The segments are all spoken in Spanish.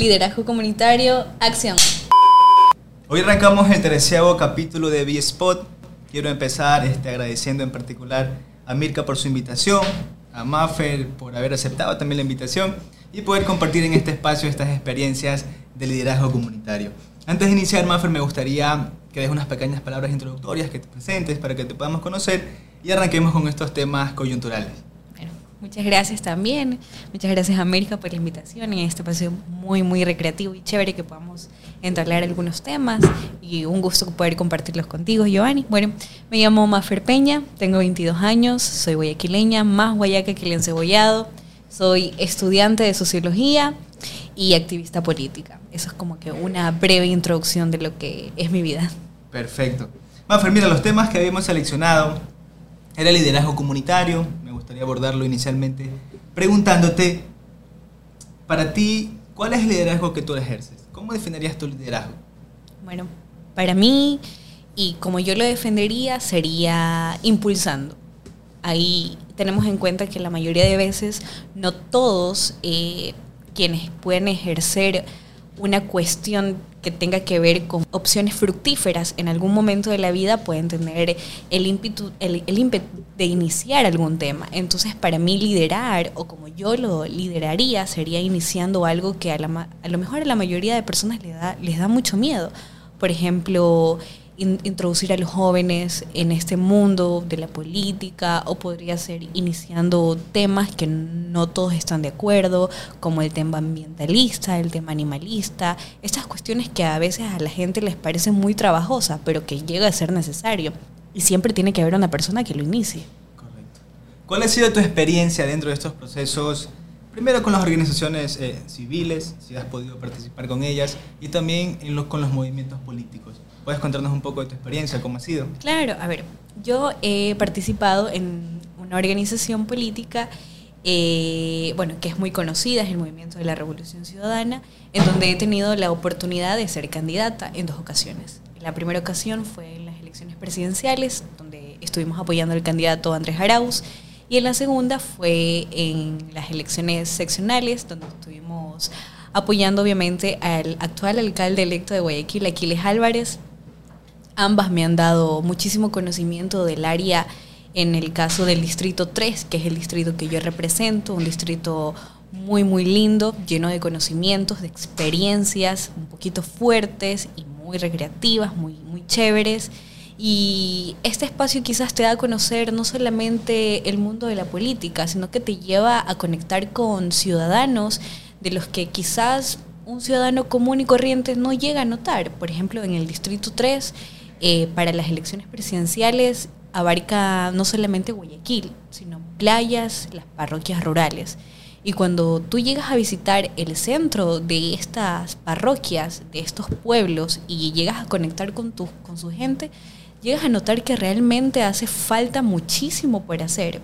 Liderazgo comunitario, acción. Hoy arrancamos el treceavo capítulo de B-Spot. Quiero empezar este, agradeciendo en particular a Mirka por su invitación, a Maffer por haber aceptado también la invitación y poder compartir en este espacio estas experiencias de liderazgo comunitario. Antes de iniciar, Maffer, me gustaría que des unas pequeñas palabras introductorias, que te presentes para que te podamos conocer y arranquemos con estos temas coyunturales. Muchas gracias también. Muchas gracias América por la invitación en este paseo muy, muy recreativo y chévere que podamos entablar algunos temas y un gusto poder compartirlos contigo, Giovanni. Bueno, me llamo Mafer Peña, tengo 22 años, soy guayaquileña, más guayaca que el encebollado, soy estudiante de sociología y activista política. Eso es como que una breve introducción de lo que es mi vida. Perfecto. Mafer, mira, los temas que habíamos seleccionado era liderazgo comunitario, gustaría abordarlo inicialmente preguntándote, para ti, ¿cuál es el liderazgo que tú ejerces? ¿Cómo definirías tu liderazgo? Bueno, para mí, y como yo lo defendería, sería impulsando. Ahí tenemos en cuenta que la mayoría de veces no todos eh, quienes pueden ejercer una cuestión que tenga que ver con opciones fructíferas en algún momento de la vida pueden tener el ímpetu, el, de iniciar algún tema. Entonces, para mí liderar, o como yo lo lideraría, sería iniciando algo que a, la, a lo mejor a la mayoría de personas les da, les da mucho miedo. Por ejemplo, introducir a los jóvenes en este mundo de la política o podría ser iniciando temas que no todos están de acuerdo, como el tema ambientalista, el tema animalista, estas cuestiones que a veces a la gente les parecen muy trabajosas, pero que llega a ser necesario. Y siempre tiene que haber una persona que lo inicie. Correcto. ¿Cuál ha sido tu experiencia dentro de estos procesos? Primero con las organizaciones eh, civiles, si has podido participar con ellas, y también en con los movimientos políticos. ¿Puedes contarnos un poco de tu experiencia, cómo ha sido? Claro, a ver, yo he participado en una organización política, eh, bueno, que es muy conocida, es el Movimiento de la Revolución Ciudadana, en donde he tenido la oportunidad de ser candidata en dos ocasiones. La primera ocasión fue en las elecciones presidenciales, donde estuvimos apoyando al candidato Andrés Arauz, y en la segunda fue en las elecciones seccionales, donde estuvimos apoyando obviamente al actual alcalde electo de Guayaquil, Aquiles Álvarez, Ambas me han dado muchísimo conocimiento del área en el caso del Distrito 3, que es el distrito que yo represento, un distrito muy, muy lindo, lleno de conocimientos, de experiencias un poquito fuertes y muy recreativas, muy, muy chéveres. Y este espacio quizás te da a conocer no solamente el mundo de la política, sino que te lleva a conectar con ciudadanos de los que quizás un ciudadano común y corriente no llega a notar. Por ejemplo, en el Distrito 3 eh, para las elecciones presidenciales abarca no solamente Guayaquil, sino playas, las parroquias rurales. Y cuando tú llegas a visitar el centro de estas parroquias, de estos pueblos, y llegas a conectar con, tu, con su gente, llegas a notar que realmente hace falta muchísimo por hacer.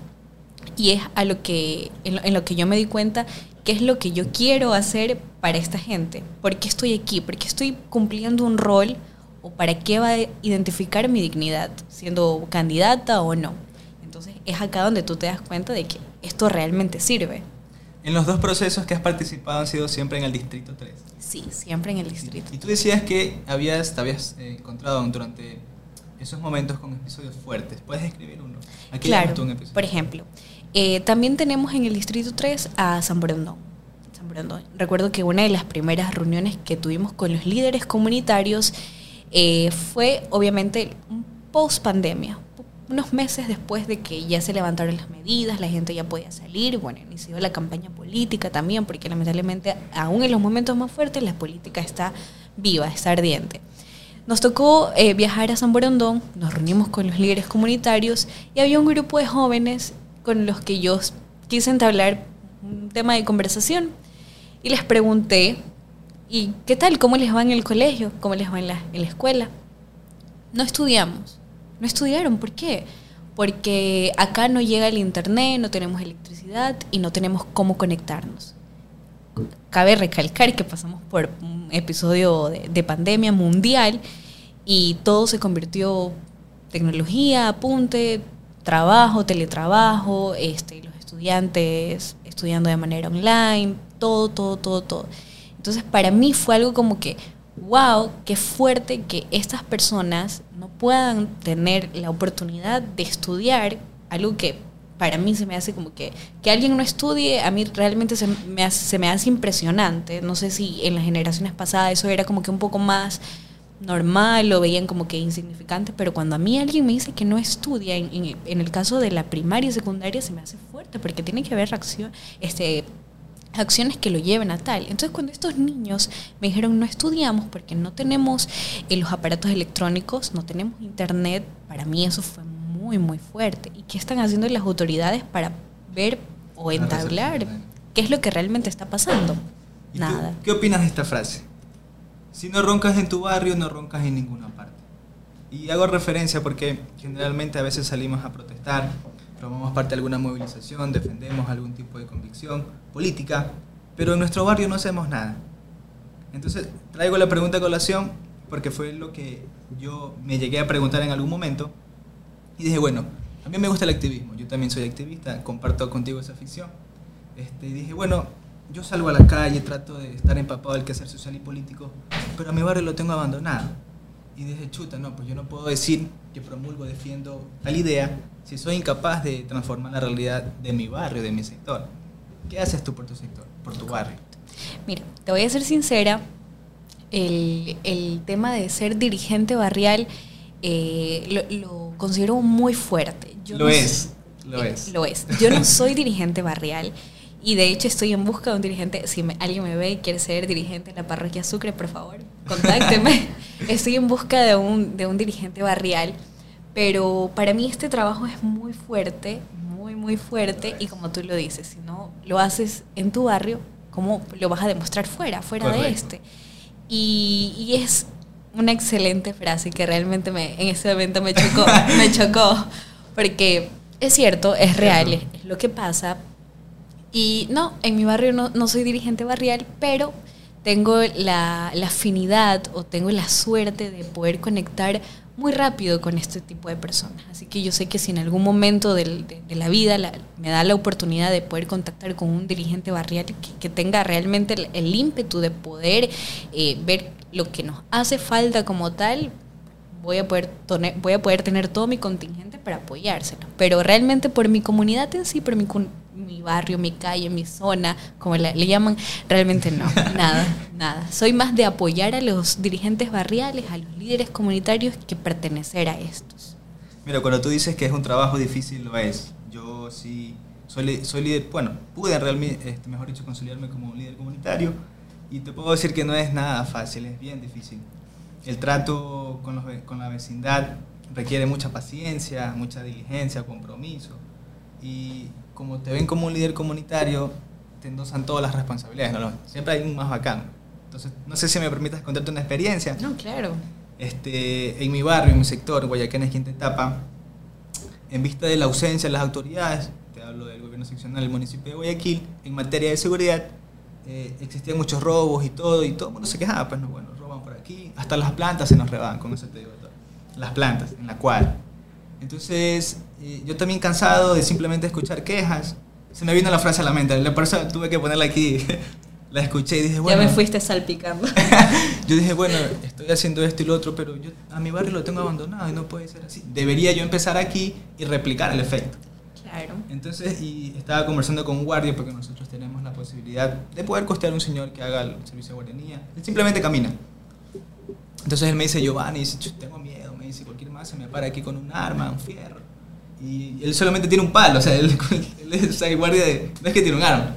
Y es a lo que, en lo que yo me di cuenta qué es lo que yo quiero hacer para esta gente. ¿Por qué estoy aquí? Porque estoy cumpliendo un rol o para qué va a identificar mi dignidad, siendo candidata o no. Entonces es acá donde tú te das cuenta de que esto realmente sirve. En los dos procesos que has participado han sido siempre en el Distrito 3. Sí, siempre en el Distrito. Y tú decías que habías, te habías eh, encontrado durante esos momentos con episodios fuertes. ¿Puedes escribir uno? Aquí claro, por ejemplo, eh, también tenemos en el Distrito 3 a San Brandón. San Brandón. Recuerdo que una de las primeras reuniones que tuvimos con los líderes comunitarios eh, fue obviamente post pandemia, unos meses después de que ya se levantaron las medidas, la gente ya podía salir, bueno, inició la campaña política también, porque lamentablemente aún en los momentos más fuertes la política está viva, está ardiente. Nos tocó eh, viajar a San Borondón, nos reunimos con los líderes comunitarios y había un grupo de jóvenes con los que yo quise entablar un tema de conversación y les pregunté ¿Y qué tal? ¿Cómo les va en el colegio? ¿Cómo les va en la, en la escuela? No estudiamos. No estudiaron. ¿Por qué? Porque acá no llega el internet, no tenemos electricidad y no tenemos cómo conectarnos. Cabe recalcar que pasamos por un episodio de, de pandemia mundial y todo se convirtió tecnología, apunte, trabajo, teletrabajo, este, los estudiantes estudiando de manera online, todo, todo, todo, todo. Entonces para mí fue algo como que, wow, qué fuerte que estas personas no puedan tener la oportunidad de estudiar algo que para mí se me hace como que que alguien no estudie, a mí realmente se me hace, se me hace impresionante. No sé si en las generaciones pasadas eso era como que un poco más normal, lo veían como que insignificante, pero cuando a mí alguien me dice que no estudia, en, el caso de la primaria y secundaria se me hace fuerte, porque tiene que haber acción, este, acciones que lo lleven a tal. Entonces cuando estos niños me dijeron no estudiamos porque no tenemos eh, los aparatos electrónicos, no tenemos internet, para mí eso fue muy, muy fuerte. ¿Y qué están haciendo las autoridades para ver o entablar qué es lo que realmente está pasando? ¿Y tú Nada. ¿Qué opinas de esta frase? Si no roncas en tu barrio, no roncas en ninguna parte. Y hago referencia porque generalmente a veces salimos a protestar, formamos parte de alguna movilización, defendemos algún tipo de convicción política, pero en nuestro barrio no hacemos nada. Entonces traigo la pregunta a colación porque fue lo que yo me llegué a preguntar en algún momento y dije, bueno, a mí me gusta el activismo, yo también soy activista, comparto contigo esa ficción. Este, dije, bueno, yo salgo a la calle, trato de estar empapado del quehacer social y político, pero a mi barrio lo tengo abandonado. Y dije, chuta, no, pues yo no puedo decir que promulgo, defiendo tal idea si soy incapaz de transformar la realidad de mi barrio, de mi sector. ¿Qué haces tú por tu sector, por tu barrio? Mira, te voy a ser sincera, el, el tema de ser dirigente barrial eh, lo, lo considero muy fuerte. Yo Lo no es, lo eh, es. Lo es. Yo no soy dirigente barrial y de hecho estoy en busca de un dirigente. Si me- alguien me ve y quiere ser dirigente en la parroquia Sucre, por favor, contácteme. estoy en busca de un, de un dirigente barrial. Pero para mí este trabajo es muy fuerte, muy, muy fuerte. Y como tú lo dices, si no lo haces en tu barrio, ¿cómo lo vas a demostrar fuera, fuera de Correcto. este? Y, y es una excelente frase que realmente me, en ese momento me chocó, me chocó, porque es cierto, es real, es, es lo que pasa. Y no, en mi barrio no, no soy dirigente barrial, pero tengo la, afinidad o tengo la suerte de poder conectar muy rápido con este tipo de personas. Así que yo sé que si en algún momento de, la vida me da la oportunidad de poder contactar con un dirigente barrial que, que tenga realmente el, el ímpetu de poder eh, ver lo que nos hace falta como tal, voy a poder voy a poder tener todo mi contingente para apoyárselo. Pero realmente por mi comunidad en sí, por mi, mi barrio, mi calle, mi zona, como la- le llaman, realmente no, nada, nada. Soy más de apoyar a los dirigentes barriales, a los líderes comunitarios que pertenecer a estos. Mira, cuando tú dices que es un trabajo difícil, lo es. Yo sí soy, soy líder, bueno, pude realmente, este, mejor dicho, consolidarme como un líder comunitario y te puedo decir que no es nada fácil, es bien difícil. El trato con, los con la vecindad requiere mucha paciencia, mucha diligencia, compromiso y como te ven como un líder comunitario, te endosan todas las responsabilidades, ¿no? Siempre hay un más bacán. Entonces, no sé si me permitas contarte una experiencia. No, claro. Este, en mi barrio, en mi sector, Guayacán es quinta etapa, en vista de la ausencia de las autoridades, te hablo del gobierno seccional del municipio de Guayaquil, en materia de seguridad, eh, existían muchos robos y todo, y todo el mundo se quejaba, pues no, bueno, roban por aquí, hasta las plantas se nos reban, con eso te digo todo. Las plantas, en la cuadra. Entonces, eh, yo también cansado de simplemente escuchar quejas, se me vino la frase a la mente, por eso tuve que ponerla aquí, la escuché y dije, bueno... ya me fuiste salpicando. Yo dije, bueno, estoy haciendo esto y lo otro, pero yo a mi barrio lo tengo abandonado y no puede ser así. Debería yo empezar aquí y replicar el efecto. claro. Entonces, y estaba conversando con un guardia porque nosotros tenemos la posibilidad de poder costear un señor que haga el servicio de guardianía. Él simplemente camina. Entonces él me dice, Giovanni, dice, "Chu, tengo miedo, me dice, cualquier más se me para aquí con un arma, un fierro. Y él solamente tiene un palo, o sea, él, él es el guardia de... No es que tiene un arma.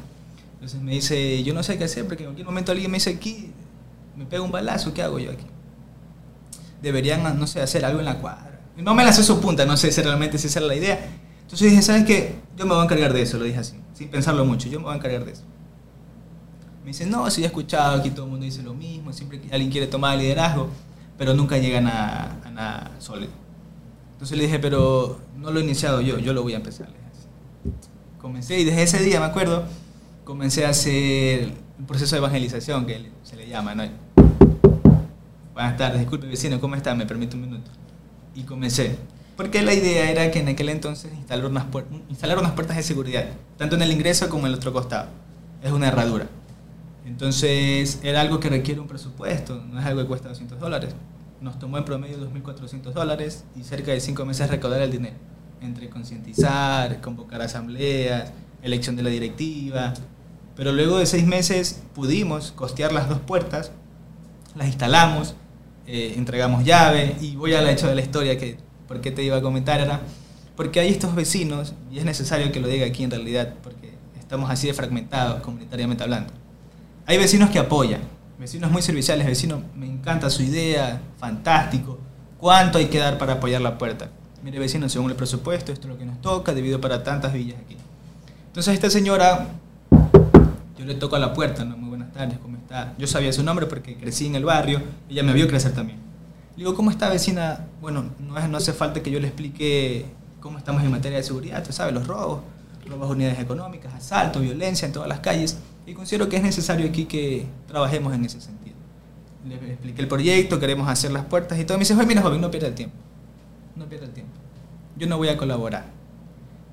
Entonces me dice, yo no sé qué hacer porque en cualquier momento alguien me dice aquí, me pega un balazo, ¿qué hago yo aquí? Deberían, no sé, hacer algo en la cuadra. No me la sé su punta, no sé si realmente si esa era la idea. Entonces dije, ¿sabes qué? Yo me voy a encargar de eso, lo dije así, sin pensarlo mucho, yo me voy a encargar de eso. Me dice, no, si ya he escuchado, aquí todo el mundo dice lo mismo, siempre alguien quiere tomar liderazgo, pero nunca llegan a, a nada sólido. Entonces le dije, pero no lo he iniciado yo, yo lo voy a empezar. Comencé y desde ese día, me acuerdo, comencé a hacer un proceso de evangelización que se le llama, ¿no? Buenas tardes, disculpe vecino, ¿cómo está? Me permite un minuto. Y comencé. Porque la idea era que en aquel entonces instalar unas, instalar unas puertas de seguridad, tanto en el ingreso como en el otro costado. Es una herradura. Entonces era algo que requiere un presupuesto, no es algo que cuesta 200 dólares. Nos tomó en promedio 2.400 dólares y cerca de 5 meses recaudar el dinero, entre concientizar, convocar asambleas, elección de la directiva. Pero luego de 6 meses pudimos costear las dos puertas, las instalamos, eh, entregamos llave y voy al hecho de la historia que, ¿por qué te iba a comentar? Era porque hay estos vecinos, y es necesario que lo diga aquí en realidad, porque estamos así de fragmentados comunitariamente hablando. Hay vecinos que apoyan, vecinos muy serviciales, vecinos, me encanta su idea, fantástico, ¿cuánto hay que dar para apoyar la puerta? Mire vecino, según el presupuesto, esto es lo que nos toca, debido para tantas villas aquí. Entonces esta señora, yo le toco a la puerta, ¿no? Muy buenas tardes, ¿cómo está? Yo sabía su nombre porque crecí en el barrio, ella me vio crecer también. Le digo, ¿cómo está vecina? Bueno, no, no hace falta que yo le explique cómo estamos en materia de seguridad, tú sabes, los robos, robos a unidades económicas, asalto, violencia en todas las calles, y considero que es necesario aquí que trabajemos en ese sentido. Le expliqué el proyecto, queremos hacer las puertas y todo, me dice, oye, mira joven, no pierda el tiempo, no pierda el tiempo, yo no voy a colaborar.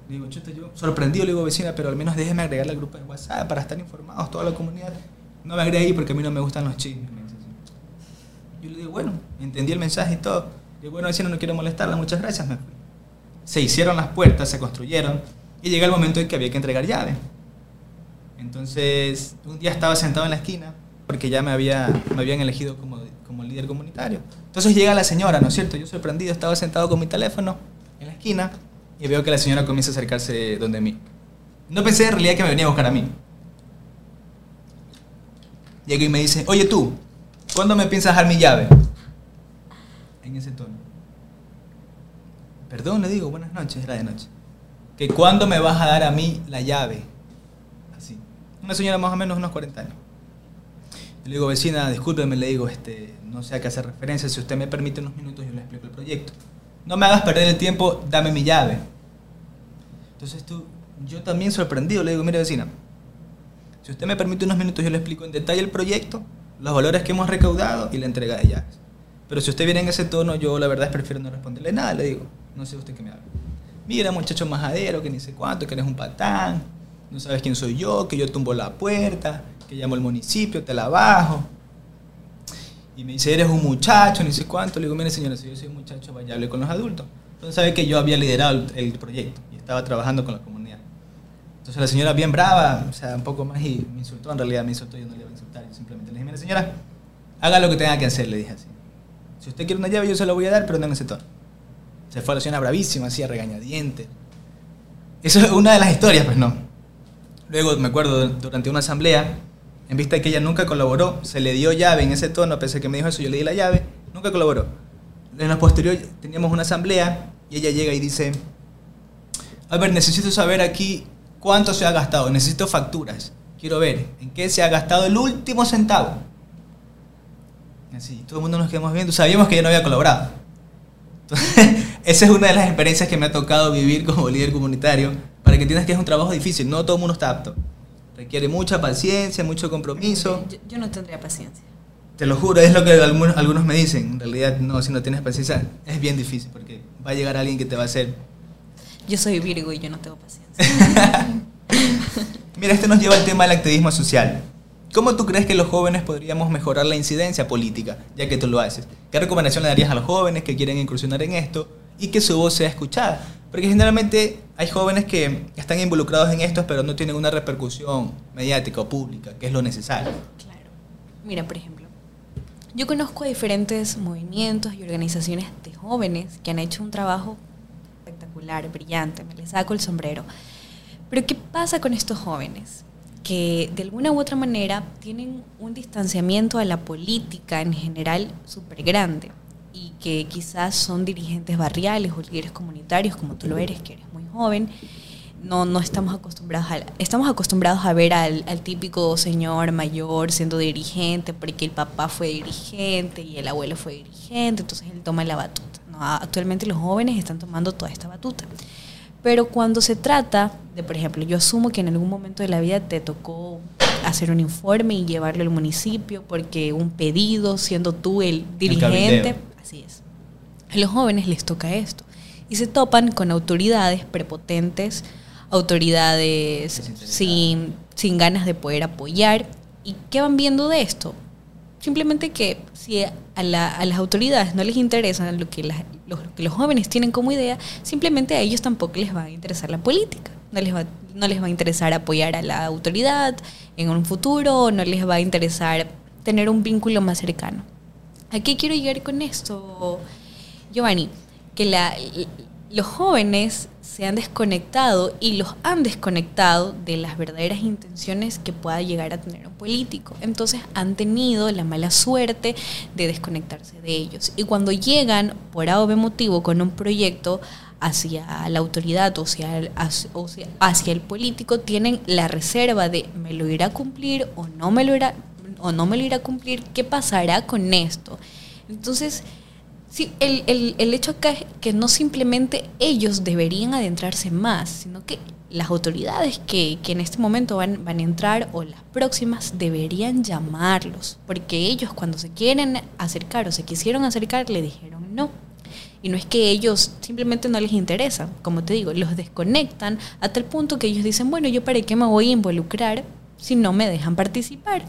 Le digo, chuta, yo sorprendido, le digo, vecina, pero al menos déjeme agregarle al grupo de WhatsApp para estar informados, toda la comunidad. No me agregue ahí porque a mí no me gustan los chismes. Yo le digo, bueno, entendí el mensaje y todo. Le digo, bueno, vecina, no quiero molestarla, muchas gracias, me fui se hicieron las puertas, se construyeron y llega el momento en que había que entregar llave. Entonces, un día estaba sentado en la esquina porque ya me, había, me habían elegido como, como líder comunitario. Entonces llega la señora, ¿no es cierto? Yo sorprendido, estaba sentado con mi teléfono en la esquina y veo que la señora comienza a acercarse donde mí. No pensé en realidad que me venía a buscar a mí. Llega y me dice, oye tú, ¿cuándo me piensas dejar mi llave? En ese tono. Perdón, le digo, buenas noches, era de noche. Que cuándo me vas a dar a mí la llave. Una señora más o menos unos 40 años. Le digo, vecina, discúlpeme, le digo, este, no sé a qué hacer referencia, si usted me permite unos minutos yo le explico el proyecto. No me hagas perder el tiempo, dame mi llave. Entonces tú, yo también sorprendido, le digo, mire vecina, si usted me permite unos minutos yo le explico en detalle el proyecto, los valores que hemos recaudado y la entrega de llaves. Pero si usted viene en ese tono, yo la verdad prefiero no responderle nada, le digo. No sé usted qué me habla. Mira, muchacho majadero, que ni sé cuánto, que eres un patán, no sabes quién soy yo, que yo tumbo la puerta, que llamo al municipio, te la bajo. Y me dice, eres un muchacho, ni sé cuánto. Le digo, mire señora, si yo soy un muchacho, vaya, con los adultos. Entonces sabe que yo había liderado el, proyecto y estaba trabajando con la comunidad. Entonces la señora bien brava, o sea, un poco más y me insultó, en realidad me insultó, yo no le iba a insultar, yo simplemente le dije, mire señora, haga lo que tenga que hacer, le dije así. Si usted quiere una llave, yo se la voy a dar, pero no en ese tono. Se fue a la señora bravísima, así a regañadiente. Eso es una de las historias, pues no. Luego me acuerdo durante una asamblea, en vista de que ella nunca colaboró, se le dio llave en ese tono, pensé que me dijo eso, yo le di la llave, nunca colaboró. En la posterior teníamos una asamblea y ella llega y dice, a ver, necesito saber aquí cuánto se ha gastado, necesito facturas, quiero ver en qué se ha gastado el último centavo. Así, todo el mundo nos quedamos viendo, sabíamos que ella no había colaborado. esa es una de las experiencias que me ha tocado vivir como líder comunitario, para que entiendas que es un trabajo difícil, no todo el mundo está apto. Requiere mucha paciencia, mucho compromiso. Yo, no tendría paciencia. Te lo juro, es lo que algunos, algunos me dicen. En realidad, no, si no tienes paciencia, es bien difícil, porque va a llegar alguien que te va a hacer... Yo soy Virgo y yo no tengo paciencia. Mira, este nos lleva al tema del activismo social. ¿Cómo tú crees que los jóvenes podríamos mejorar la incidencia política, ya que tú lo haces? ¿Qué recomendación le darías a los jóvenes que quieren incursionar en esto y que su voz sea escuchada? Porque generalmente hay jóvenes que están involucrados en esto, pero no tienen una repercusión mediática o pública, que es lo necesario. Claro. Mira, por ejemplo, yo conozco a diferentes movimientos y organizaciones de jóvenes que han hecho un trabajo espectacular, brillante, me les saco el sombrero. Pero ¿qué pasa con estos jóvenes? que de alguna u otra manera tienen un distanciamiento a la política en general súper grande y que quizás son dirigentes barriales o líderes comunitarios como tú lo eres, que eres muy joven. No, no estamos acostumbrados a, estamos acostumbrados a ver al, típico señor mayor siendo dirigente porque el papá fue dirigente y el abuelo fue dirigente, entonces él toma la batuta. actualmente los jóvenes están tomando toda esta batuta. Pero cuando se trata de, por ejemplo, yo asumo que en algún momento de la vida te tocó hacer un informe y llevarlo al municipio porque un pedido, siendo tú el dirigente, así es. A los jóvenes les toca esto y se topan con autoridades prepotentes, autoridades sin, sin ganas de poder apoyar ¿Y qué van viendo de esto? Simplemente que si a, las autoridades no les interesa lo que, lo que los jóvenes tienen como idea, simplemente a ellos tampoco les va a interesar la política. No les, va, no les va a interesar apoyar a la autoridad en un futuro, no les va a interesar tener un vínculo más cercano. ¿A qué quiero llegar con esto, Giovanni? Que la, los jóvenes se han desconectado y los han desconectado de las verdaderas intenciones que pueda llegar a tener un político. Entonces han tenido la mala suerte de desconectarse de ellos. Y cuando llegan por A o B motivo con un proyecto hacia la autoridad o hacia, hacia el político, tienen la reserva de me lo irá a cumplir o no me lo irá, o no me lo irá a cumplir, ¿qué pasará con esto? Entonces, Sí, el, el, el, hecho acá es que no simplemente ellos deberían adentrarse más, sino que las autoridades que, que en este momento van, van, a entrar o las próximas deberían llamarlos, porque ellos cuando se quieren acercar o se quisieron acercar le dijeron no. Y no es que ellos simplemente no les interesa, como te digo, los desconectan a tal punto que ellos dicen, bueno, yo para qué me voy a involucrar si no me dejan participar.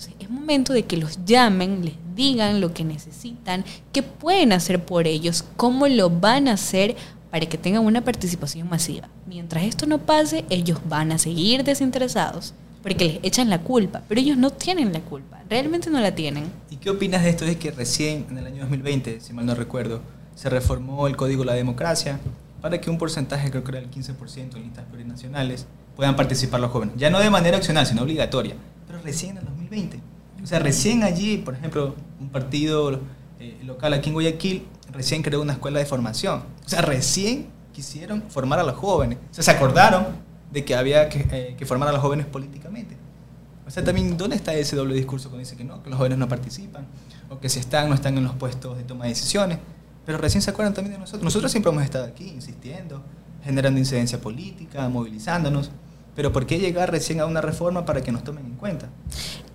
Entonces es momento de que los llamen, les digan lo que necesitan, qué pueden hacer por ellos, cómo lo van a hacer para que tengan una participación masiva. Mientras esto no pase, ellos van a seguir desinteresados porque les echan la culpa, pero ellos no tienen la culpa, realmente no la tienen. ¿Y qué opinas de esto? Es que recién, en el año 2020, si mal no recuerdo, se reformó el Código de la Democracia para que un porcentaje, creo que era el 15% en listas plurinacionales, puedan participar los jóvenes. Ya no de manera opcional, sino obligatoria, pero recién en el 2020. O sea, recién allí, por ejemplo, un partido eh, local aquí en Guayaquil recién creó una escuela de formación. O sea, recién quisieron formar a los jóvenes. O sea, se acordaron de que había que, eh, que, formar a los jóvenes políticamente. O sea, también, ¿dónde está ese doble discurso cuando dice que no, que los jóvenes no participan? O que si están, no están en los puestos de toma de decisiones. Pero recién se acuerdan también de nosotros. Nosotros siempre hemos estado aquí, insistiendo, generando incidencia política, movilizándonos. Pero ¿por qué llegar recién a una reforma para que nos tomen en cuenta?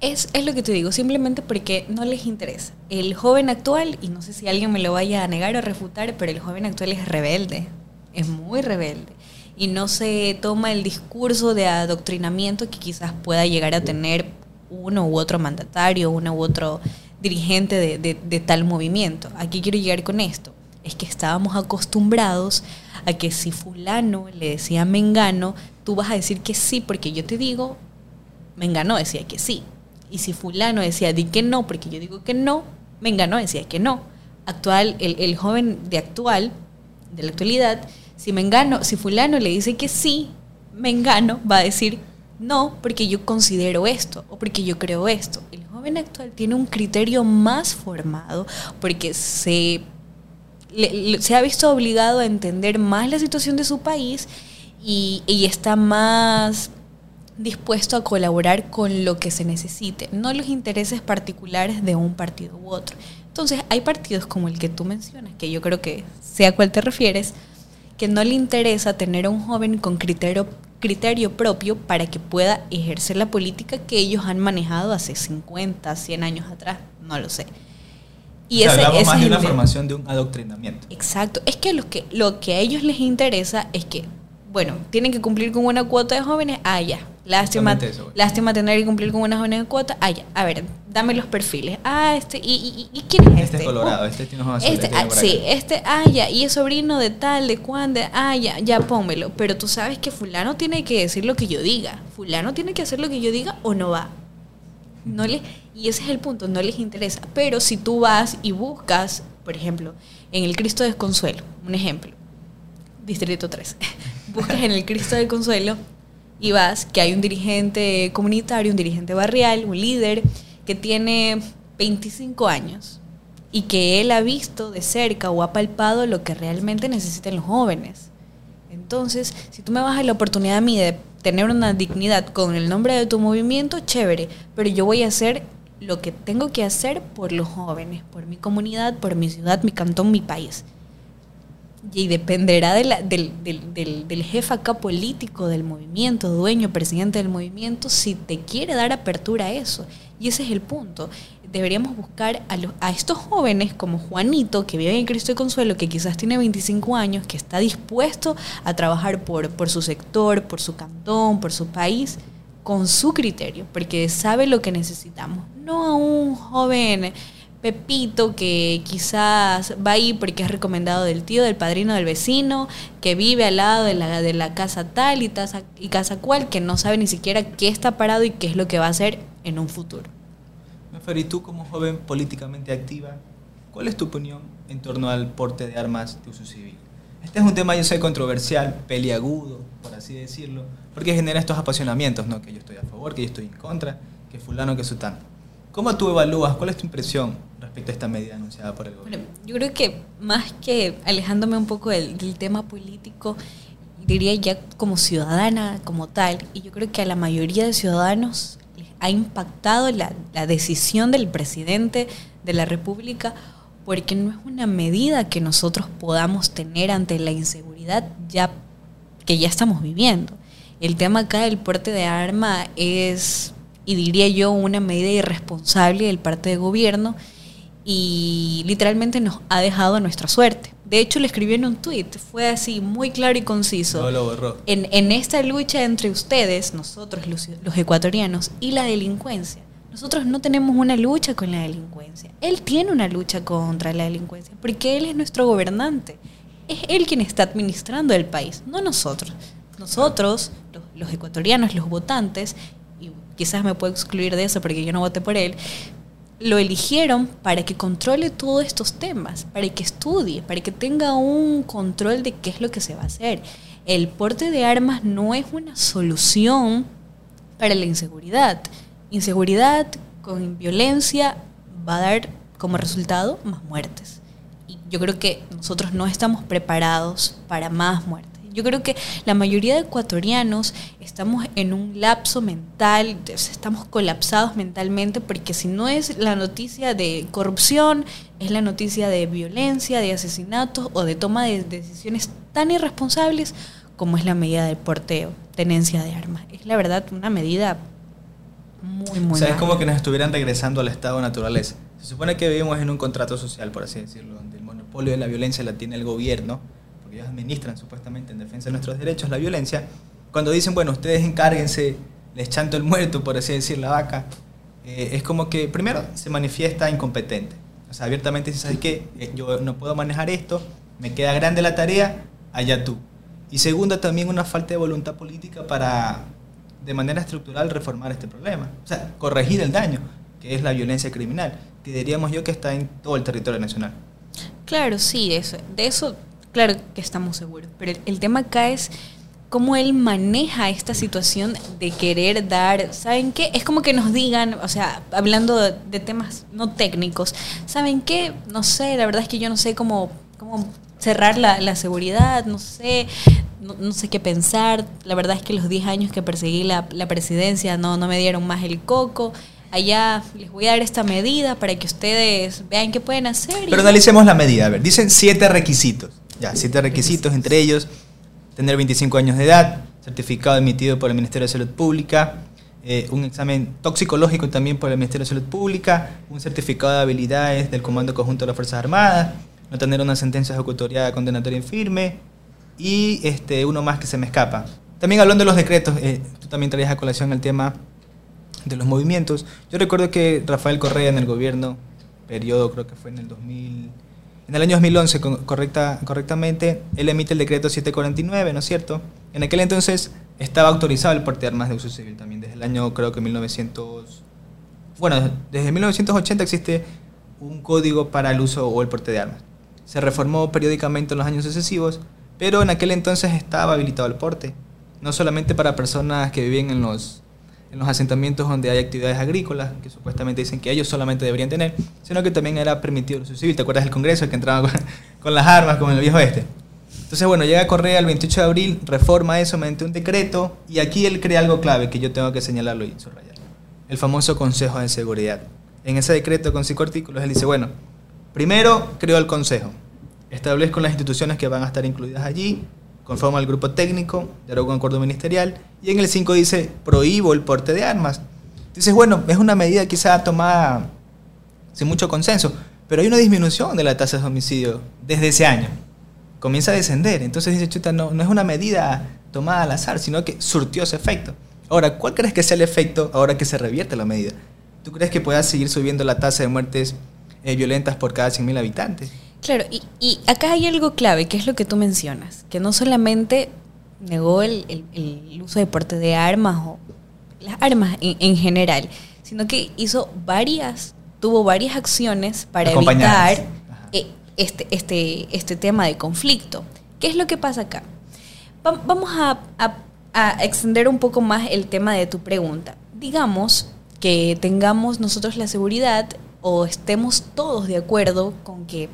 Es, es, lo que te digo, simplemente porque no les interesa. El joven actual, y no sé si alguien me lo vaya a negar o refutar, pero el joven actual es rebelde, es muy rebelde. Y no se toma el discurso de adoctrinamiento que quizás pueda llegar a tener uno u otro mandatario, uno u otro dirigente de, de, de tal movimiento. Aquí quiero llegar con esto. Es que estábamos acostumbrados a que si fulano le decía mengano, tú vas a decir que sí, porque yo te digo, Mengano decía que sí. Y si fulano decía di que no, porque yo digo que no, Mengano decía que no. Actual, el, el joven de actual, de la actualidad, si Mengano, si fulano le dice que sí, Mengano va a decir no, porque yo considero esto o porque yo creo esto. El joven actual tiene un criterio más formado porque se, se ha visto obligado a entender más la situación de su país y, está más dispuesto a colaborar con lo que se necesite, no los intereses particulares de un partido u otro. Entonces, hay partidos como el que tú mencionas, que yo creo que sea a cuál te refieres, que no le interesa tener a un joven con criterio, criterio propio para que pueda ejercer la política que ellos han manejado hace 50, 100 años atrás, no lo sé. Y ese, más de una formación de un adoctrinamiento. Exacto, es que lo que lo que a ellos les interesa es que bueno, tienen que cumplir con una cuota de jóvenes, ah, ya. Lástima, lástima tener que cumplir con una jóvenes cuota, ah, ya. A ver, dame los perfiles. Ah, este, ¿y, y, quién es este? Este es colorado, este tiene ojos azules. Este, ah, sí, este, ah, ya. Y es sobrino de tal, de cuándo, ah, ya, ya pónmelo. Pero tú sabes que fulano tiene que decir lo que yo diga. Fulano tiene que hacer lo que yo diga o no va. No le, y ese es el punto, no les interesa. Pero si tú vas y buscas, por ejemplo, en el Cristo Desconsuelo, un ejemplo, Distrito 3 buscas en el Cristo del Consuelo y vas que hay un dirigente comunitario, un dirigente barrial, un líder que tiene 25 años y que él ha visto de cerca o ha palpado lo que realmente necesitan los jóvenes. Entonces, si tú me a la oportunidad a mí de tener una dignidad con el nombre de tu movimiento, chévere, pero yo voy a hacer lo que tengo que hacer por los jóvenes, por mi comunidad, por mi ciudad, mi cantón, mi país y dependerá de del, del, del, jefe acá político del movimiento, dueño, presidente del movimiento, si te quiere dar apertura a eso. Y ese es el punto. Deberíamos buscar a, los, a estos jóvenes como Juanito, que vive en Cristo de Consuelo, que quizás tiene 25 años, que está dispuesto a trabajar por, por su sector, por su cantón, por su país, con su criterio, porque sabe lo que necesitamos. No a un joven Pepito que quizás va ahí porque es recomendado del tío, del padrino, del vecino, que vive al lado de la, de la casa tal y, taza, y casa cual, que no sabe ni siquiera qué está parado y qué es lo que va a hacer en un futuro. Mefer, y tú como joven políticamente activa, ¿cuál es tu opinión en torno al porte de armas de uso civil? Este es un tema, yo sé, controversial, peliagudo, por así decirlo, porque genera estos apasionamientos, ¿no? Que yo estoy a favor, que yo estoy en contra, que fulano, que sutano. ¿Cómo tú evalúas? ¿Cuál es tu impresión respecto a esta medida anunciada por el gobierno? Bueno, yo creo que más que alejándome un poco del, del, tema político, diría ya como ciudadana, como tal, y yo creo que a la mayoría de ciudadanos les ha impactado la, la decisión del presidente de la República porque no es una medida que nosotros podamos tener ante la inseguridad ya que ya estamos viviendo. El tema acá del porte de arma es y diría yo una medida irresponsable del parte del gobierno y literalmente nos ha dejado a nuestra suerte. De hecho, le escribió en un tweet, fue así, muy claro y conciso. No lo borró. En, en esta lucha entre ustedes, nosotros los, los ecuatorianos, y la delincuencia, nosotros no tenemos una lucha con la delincuencia. Él tiene una lucha contra la delincuencia, porque él es nuestro gobernante. Es él quien está administrando el país, no nosotros. Nosotros, los, los ecuatorianos, los votantes, quizás me puedo excluir de eso porque yo no voté por él, lo eligieron para que controle todos estos temas, para que estudie, para que tenga un control de qué es lo que se va a hacer. El porte de armas no es una solución para la inseguridad. Inseguridad con violencia va a dar como resultado más muertes. Y yo creo que nosotros no estamos preparados para más muertes. Yo creo que la mayoría de ecuatorianos estamos en un lapso mental, estamos colapsados mentalmente porque si no es la noticia de corrupción, es la noticia de violencia, de asesinatos o de toma de decisiones tan irresponsables como es la medida del porteo, tenencia de armas. Es la verdad una medida muy, muy... O sea, es como que nos estuvieran regresando al estado de naturaleza. Se supone que vivimos en un contrato social, por así decirlo, donde el monopolio de la violencia la tiene el gobierno administran supuestamente en defensa de nuestros derechos la violencia, cuando dicen, bueno, ustedes encárguense, les chanto el muerto, por así decir, la vaca, eh, es como que primero se manifiesta incompetente. O sea, abiertamente dice, ¿sabes qué? Eh, yo no puedo manejar esto, me queda grande la tarea, allá tú. Y segundo, también una falta de voluntad política para, de manera estructural, reformar este problema. O sea, corregir el daño, que es la violencia criminal, que diríamos yo que está en todo el territorio nacional. Claro, sí, de eso Claro que estamos seguros, pero el, tema acá es cómo él maneja esta situación de querer dar, ¿saben qué? Es como que nos digan, o sea, hablando de, temas no técnicos, ¿saben qué? No sé, la verdad es que yo no sé cómo, cómo cerrar la, seguridad, no sé, no, no, sé qué pensar, la verdad es que los 10 años que perseguí la, la presidencia no, no me dieron más el coco allá les voy a dar esta medida para que ustedes vean qué pueden hacer. Pero analicemos la medida. A ver, dicen siete requisitos. Ya, siete requisitos, entre ellos tener 25 años de edad, certificado emitido por el Ministerio de Salud Pública, eh, un examen toxicológico también por el Ministerio de Salud Pública, un certificado de habilidades del Comando Conjunto de las Fuerzas Armadas, no tener una sentencia ejecutoriada condenatoria en firme y este, uno más que se me escapa. También hablando de los decretos, eh, tú también traías a colación el tema de los movimientos. Yo recuerdo que Rafael Correa en el gobierno, periodo creo que fue en el 2000 en el año 2011, correcta, correctamente, él emite el decreto 749, ¿no es cierto? En aquel entonces estaba autorizado el porte de armas de uso civil también, desde el año creo que 1900... Bueno, desde 1980 existe un código para el uso o el porte de armas. Se reformó periódicamente en los años sucesivos, pero en aquel entonces estaba habilitado el porte, no solamente para personas que vivían en los en los asentamientos donde hay actividades agrícolas, que supuestamente dicen que ellos solamente deberían tener, sino que también era permitido el civil. ¿Te acuerdas del Congreso que entraba con, con las armas, como en el viejo este? Entonces, bueno, llega Correa el 28 de abril, reforma eso mediante un decreto, y aquí él crea algo clave que yo tengo que señalarlo y subrayar. El famoso Consejo de Seguridad. En ese decreto con cinco artículos, él dice, bueno, primero creó el Consejo, establezco las instituciones que van a estar incluidas allí, conforma el grupo técnico, de un acuerdo ministerial, y en el 5 dice, prohíbo el porte de armas. Dices, bueno, es una medida quizá tomada sin mucho consenso, pero hay una disminución de la tasa de homicidio desde ese año. Comienza a descender. Entonces dice, chuta, no, no es una medida tomada al azar, sino que surtió ese efecto. Ahora, ¿cuál crees que sea el efecto ahora que se revierte la medida? ¿Tú crees que pueda seguir subiendo la tasa de muertes eh, violentas por cada 100.000 habitantes? Claro, y, y, acá hay algo clave, que es lo que tú mencionas, que no solamente negó el, el, el uso de porte de armas o las armas en, en, general, sino que hizo varias, tuvo varias acciones para evitar eh, este, este, este tema de conflicto. ¿Qué es lo que pasa acá? Va, vamos a, a, a extender un poco más el tema de tu pregunta. Digamos que tengamos nosotros la seguridad o estemos todos de acuerdo con que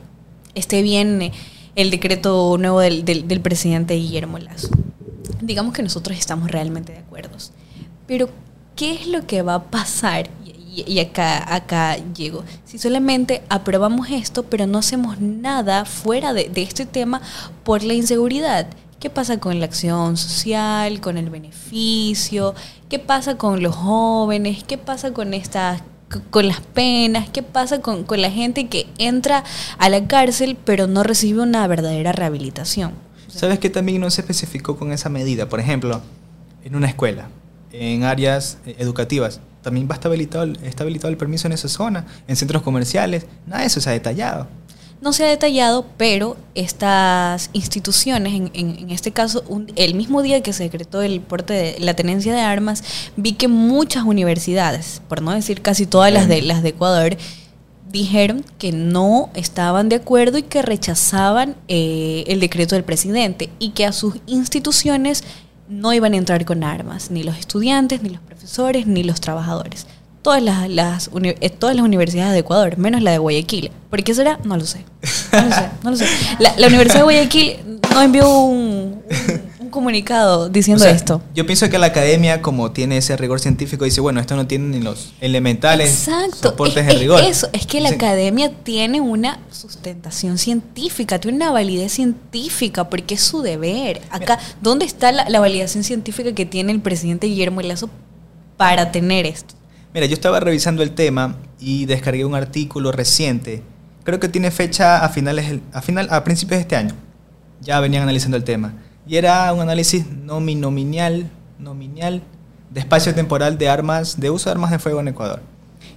esté bien el decreto nuevo del, del, presidente Guillermo Lazo. Digamos que nosotros estamos realmente de acuerdo. Pero, ¿qué es lo que va a pasar? Y, y acá, acá llego. Si solamente aprobamos esto, pero no hacemos nada fuera de, de este tema por la inseguridad. ¿Qué pasa con la acción social, con el beneficio? ¿Qué pasa con los jóvenes? ¿Qué pasa con estas con las penas, qué pasa con, con, la gente que entra a la cárcel pero no recibe una verdadera rehabilitación. ¿Sabes que también no se especificó con esa medida? Por ejemplo, en una escuela, en áreas educativas, también va habilitado, está habilitado el permiso en esa zona, en centros comerciales, nada de eso se ha detallado no se ha detallado, pero estas instituciones, en, en, en este caso, un, el mismo día que se decretó el porte de la tenencia de armas, vi que muchas universidades, por no decir casi todas las de, las de Ecuador, dijeron que no estaban de acuerdo y que rechazaban eh, el decreto del presidente y que a sus instituciones no iban a entrar con armas, ni los estudiantes, ni los profesores, ni los trabajadores todas las, las eh, todas las universidades de Ecuador, menos la de Guayaquil. ¿Por qué será? No lo sé. No lo sé, no lo sé. La, la Universidad de Guayaquil no envió un, un, un comunicado diciendo o sea, esto. Yo pienso que la academia, como tiene ese rigor científico, dice, bueno, esto no tiene ni los elementales Exacto. soportes es, de rigor. Es eso, es que la academia tiene una sustentación científica, tiene una validez científica, porque es su deber. Acá, Mira. ¿dónde está la, la validación científica que tiene el presidente Guillermo Lazo para tener esto? Mira, yo estaba revisando el tema y descargué un artículo reciente. Creo que tiene fecha a finales a final a principios de este año. Ya venían analizando el tema y era un análisis nominal nominal de espacio temporal de armas de uso de armas de fuego en Ecuador.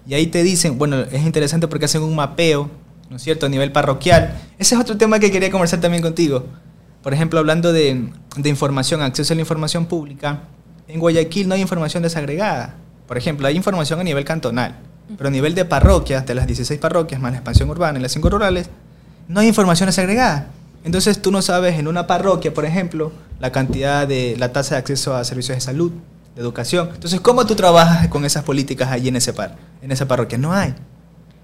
Y ahí te dicen, bueno, es interesante porque hacen un mapeo, ¿no es cierto?, a nivel parroquial. Ese es otro tema que quería conversar también contigo. Por ejemplo, hablando de, de información, acceso a la información pública, en Guayaquil no hay información desagregada. Por ejemplo, hay información a nivel cantonal, pero a nivel de parroquias, de las 16 parroquias, más la expansión urbana y las 5 rurales, no hay información desagregada. Entonces tú no sabes en una parroquia, por ejemplo, la cantidad de la tasa de acceso a servicios de salud, de educación. Entonces, ¿cómo tú trabajas con esas políticas allí en ese par, en esa parroquia? No hay.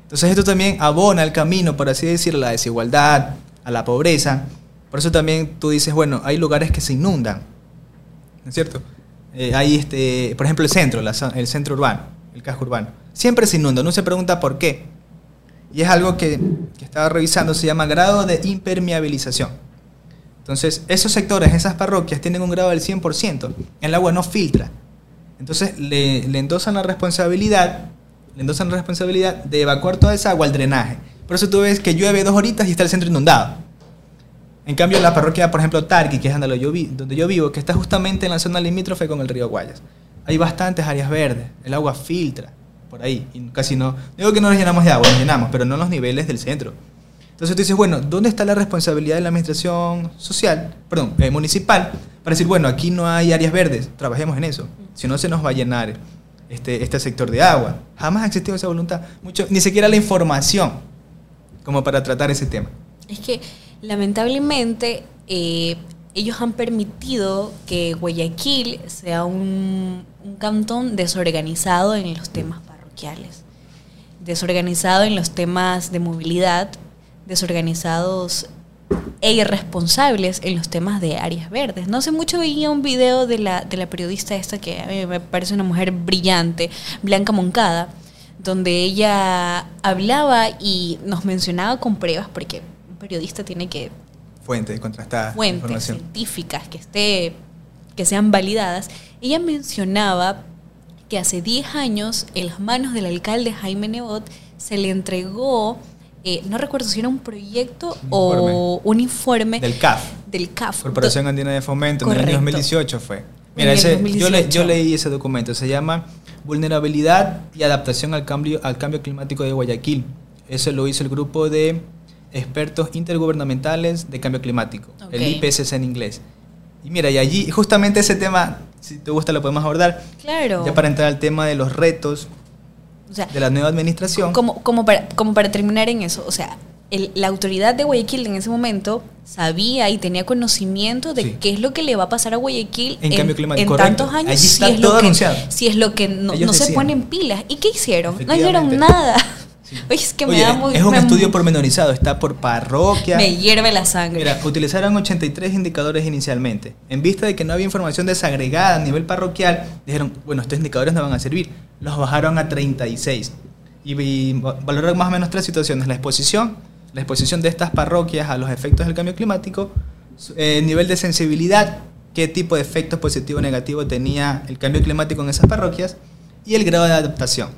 Entonces, esto también abona el camino, por así decirlo, a la desigualdad, a la pobreza. Por eso también tú dices, bueno, hay lugares que se inundan, ¿no es cierto? Eh, este, por ejemplo, el centro, el centro urbano, el casco urbano. Siempre se inunda, no se pregunta por qué. Y es algo que, que estaba revisando, se llama grado de impermeabilización. Entonces, esos sectores, esas parroquias, tienen un grado del 100%. El agua no filtra. Entonces, le, le endosan la responsabilidad, le endosan la responsabilidad de evacuar toda esa agua al drenaje. Por eso tú ves que llueve dos horitas y está el centro inundado. En cambio, la parroquia, por ejemplo, Tarqui, que es donde yo, vi, donde yo vivo, que está justamente en la zona limítrofe con el río Guayas, hay bastantes áreas verdes, el agua filtra por ahí, y casi no, digo que no nos llenamos de agua, nos llenamos, pero no en los niveles del centro. Entonces tú dices, bueno, ¿dónde está la responsabilidad de la administración social, perdón, eh, municipal, para decir, bueno, aquí no hay áreas verdes, trabajemos en eso, si no se nos va a llenar este, este sector de agua. Jamás ha existido esa voluntad, mucho, ni siquiera la información como para tratar ese tema. Es que lamentablemente eh, ellos han permitido que Guayaquil sea un, cantón desorganizado en los temas parroquiales, desorganizado en los temas de movilidad, desorganizados e irresponsables en los temas de áreas verdes. No hace mucho veía un video de la, de la periodista esta que me parece una mujer brillante, Blanca Moncada, donde ella hablaba y nos mencionaba con pruebas, porque periodista tiene que fuentes contrastadas fuentes científicas que esté que sean validadas ella mencionaba que hace 10 años en las manos del alcalde Jaime Nebot se le entregó eh, no recuerdo si era un proyecto un o un informe del CAF del CAF Corporación Andina de Fomento Correcto. en el año 2018 fue Mira, ese- yo, le- 2018. yo leí ese documento, se llama Vulnerabilidad y adaptación al cambio, al cambio climático de Guayaquil. Eso lo hizo el grupo de expertos intergubernamentales de cambio climático, el Ok. IPCC en inglés. Y mira, y allí justamente ese tema, si te gusta lo podemos abordar, Claro. ya para entrar al tema de los retos O sea, de la nueva administración. como, como, para, como para terminar en eso, o sea, el- la autoridad de Guayaquil en ese momento sabía y tenía conocimiento de Sí. qué es lo que le va a pasar a Guayaquil En cambio climático, en correcto. tantos años Allí si está es, todo lo que, anunciado. si es lo que no, no se ponen pilas. ¿Y qué hicieron? No hicieron nada. Oye, es que me Oye, da muy... es un me- estudio pormenorizado, está por parroquia. Me hierve la sangre. Mira, utilizaron 83 indicadores inicialmente. En vista de que no había información desagregada a nivel parroquial, dijeron, bueno, estos indicadores no van a servir. Los bajaron a 36. Y, y va- valoraron más o menos tres situaciones. La exposición, la exposición de estas parroquias a los efectos del cambio climático, su- eh, el nivel de sensibilidad, qué tipo de efectos positivo o negativo tenía el cambio climático en esas parroquias, y el grado de adaptación.